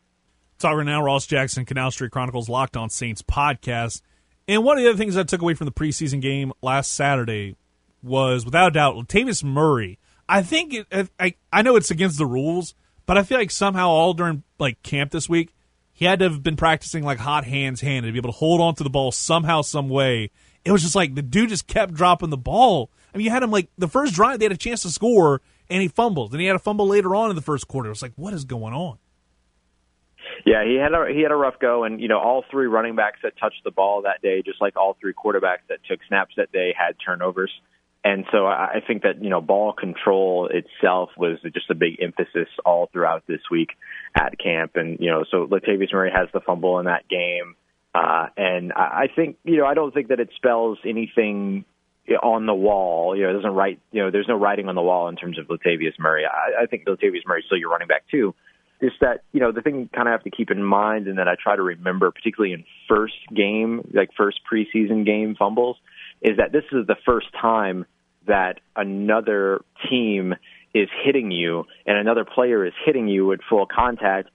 Talking now, Ross Jackson, Canal Street Chronicles Locked On Saints podcast. And one of the other things I took away from the preseason game last Saturday was, without a doubt, Latavius Murray. I think it, I I know it's against the rules, but I feel like somehow all during like camp this week, he had to have been practicing like hot hands handed to be able to hold on to the ball somehow, some way. It was just like the dude just kept dropping the ball. I mean, you had him like the first drive, they had a chance to score, and he fumbled. Then he had a fumble later on in the first quarter. It was like, what is going on? Yeah, he had a he had a rough go, and you know all three running backs that touched the ball that day, just like all three quarterbacks that took snaps that day, had turnovers. And so I think that you know ball control itself was just a big emphasis all throughout this week at camp, and you know so Latavius Murray has the fumble in that game, uh, and I think you know I don't think that it spells anything on the wall. You know, it doesn't write. You know, there's no writing on the wall in terms of Latavius Murray. I, I think Latavius Murray is still your running back too. This that you know the thing you kind of have to keep in mind, and that I try to remember, particularly in first game, like first preseason game fumbles, is that this is the first time that another team is hitting you and another player is hitting you at full contact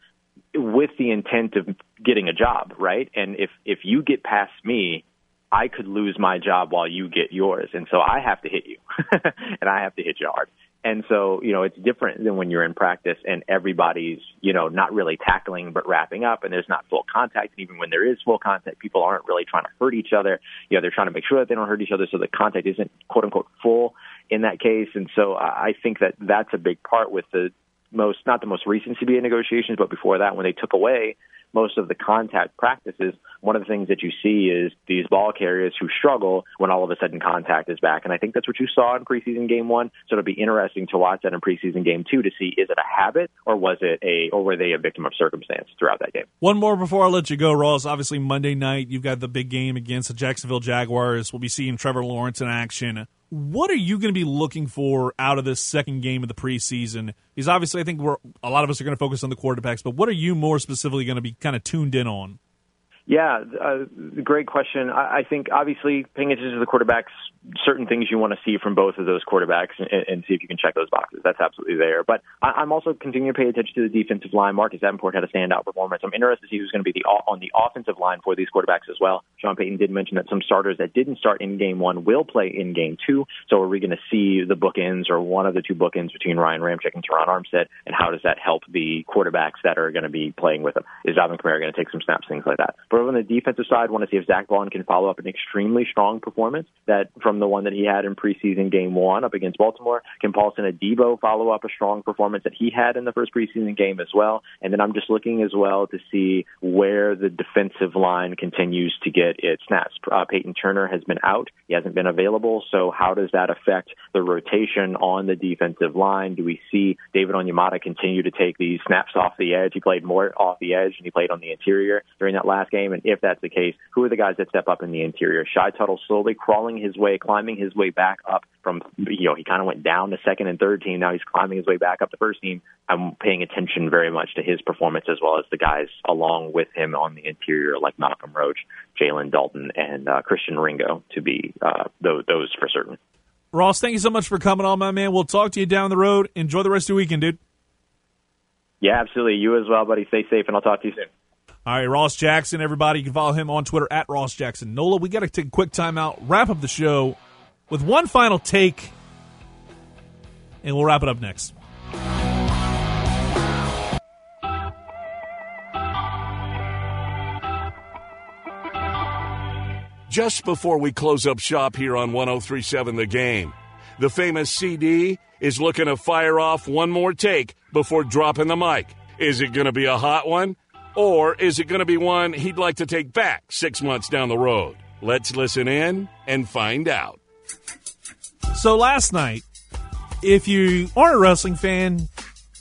with the intent of getting a job, right? And if if you get past me, I could lose my job while you get yours, and so I have to hit you, and I have to hit you hard. And so, you know, it's different than when you're in practice and everybody's, you know, not really tackling but wrapping up and there's not full contact. And even when there is full contact, people aren't really trying to hurt each other. You know, they're trying to make sure that they don't hurt each other so the contact isn't quote unquote full in that case. And so I think that that's a big part with the most, not the most recent CBA negotiations, but before that when they took away most of the contact practices, one of the things that you see is these ball carriers who struggle when all of a sudden contact is back. And I think that's what you saw in preseason game one. So it'll be interesting to watch that in preseason game two to see is it a habit or was it a or were they a victim of circumstance throughout that game? One more before I let you go, Ross. Obviously Monday night you've got the big game against the Jacksonville Jaguars. We'll be seeing Trevor Lawrence in action. What are you going to be looking for out of this second game of the preseason? Because obviously, I think we're a lot of us are going to focus on the quarterbacks, but what are you more specifically going to be kind of tuned in on? Yeah, uh, great question. I, I think obviously paying attention to the quarterbacks, certain things you want to see from both of those quarterbacks and, and see if you can check those boxes. That's absolutely there. But I, I'm also continuing to pay attention to the defensive line. Marcus Davenport had a standout performance. I'm interested to see who's going to be the on the offensive line for these quarterbacks as well. Sean Payton did mention that some starters that didn't start in game one will play in game two. So are we going to see the bookends or one of the two bookends between Ryan Ramczyk and Terron Armstead? And how does that help the quarterbacks that are going to be playing with them? Is Alvin Kamara going to take some snaps, things like that? But on the defensive side, want to see if Zack Baun can follow up an extremely strong performance that from the one that he had in preseason game one up against Baltimore. Can Paulson Adebo follow up a strong performance that he had in the first preseason game as well? And then I'm just looking as well to see where the defensive line continues to get its snaps. Uh, Payton Turner has been out; he hasn't been available. So how does that affect the rotation on the defensive line? Do we see David Onyemata continue to take these snaps off the edge? He played more off the edge and he played on the interior during that last game. And if that's the case, who are the guys that step up in the interior? Shy Tuttle slowly crawling his way, climbing his way back up from, you know, he kind of went down to second and third team. Now he's climbing his way back up to first team. I'm paying attention very much to his performance as well as the guys along with him on the interior, like Malcolm Roach, Jalen Dalton, and uh, Christian Ringo, to be uh, those, those for certain. Ross, thank you so much for coming on, my man. We'll talk to you down the road. Enjoy the rest of your weekend, dude. Yeah, absolutely. You as well, buddy. Stay safe, and I'll talk to you soon. All right, Ross Jackson, everybody. You can follow him on Twitter at Ross Jackson. Nola, we got to take a quick timeout, wrap up the show with one final take, and we'll wrap it up next. Just before we close up shop here on 1037 The Game, the famous CD is looking to fire off one more take before dropping the mic. Is it going to be a hot one? Or is it going to be one he'd like to take back six months down the road? Let's listen in and find out. So last night, if you aren't a wrestling fan,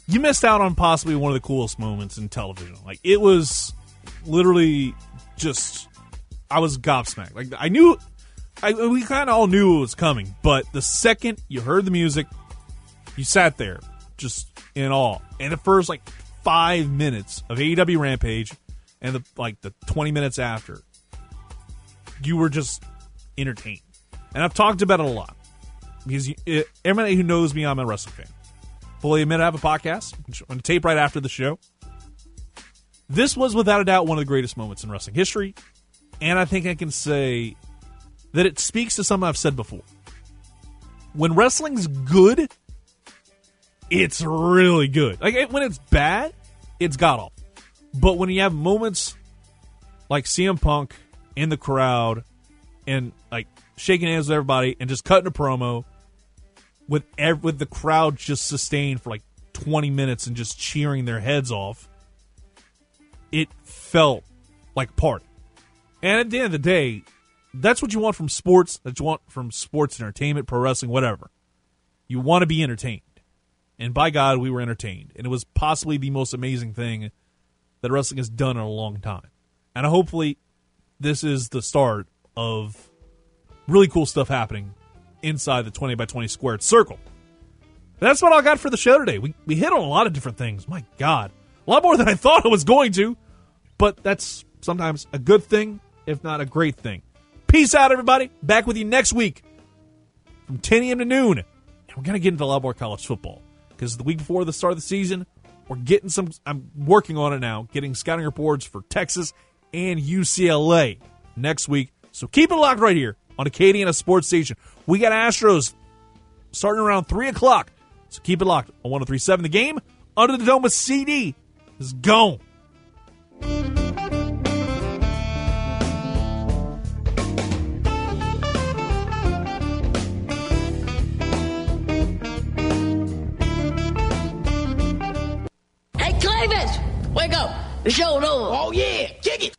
you missed out on possibly one of the coolest moments in television. Like it was literally just I was gobsmacked. Like I knew I, we kind of all knew it was coming, but the second you heard the music, you sat there just in awe. And the first like five minutes of AEW Rampage, and the like the twenty minutes after, you were just entertained. And I've talked about it a lot because you, it, everybody who knows me, I'm a wrestling fan. Fully admit I have a podcast on tape right after the show. This was without a doubt one of the greatest moments in wrestling history, and I think I can say that it speaks to something I've said before. When wrestling's good, it's really good. Like it, when it's bad, it's god awful. But when you have moments like CM Punk in the crowd and like shaking hands with everybody and just cutting a promo with ev- with the crowd just sustained for like 20 minutes and just cheering their heads off, it felt like party. And at the end of the day, that's what you want from sports. That you want from sports entertainment, pro wrestling, whatever. You want to be entertained. And by God, we were entertained. And it was possibly the most amazing thing that wrestling has done in a long time. And hopefully, this is the start of really cool stuff happening inside the 20 by 20 squared circle. That's what I got for the show today. We, we hit on a lot of different things. My God. A lot more than I thought it was going to, but that's sometimes a good thing, if not a great thing. Peace out, everybody. Back with you next week from 10 a.m. to noon. And we're going to get into a lot more college football because the week before the start of the season, we're getting some. I'm working on it now, getting scouting reports for Texas and UCLA next week. So keep it locked right here on Acadiana Sports Station. We got Astros starting around 3 o'clock. So keep it locked on 1037 The game. Under the Dome with CD is gone. Wake up! The show's over. Oh, yeah! Kick it!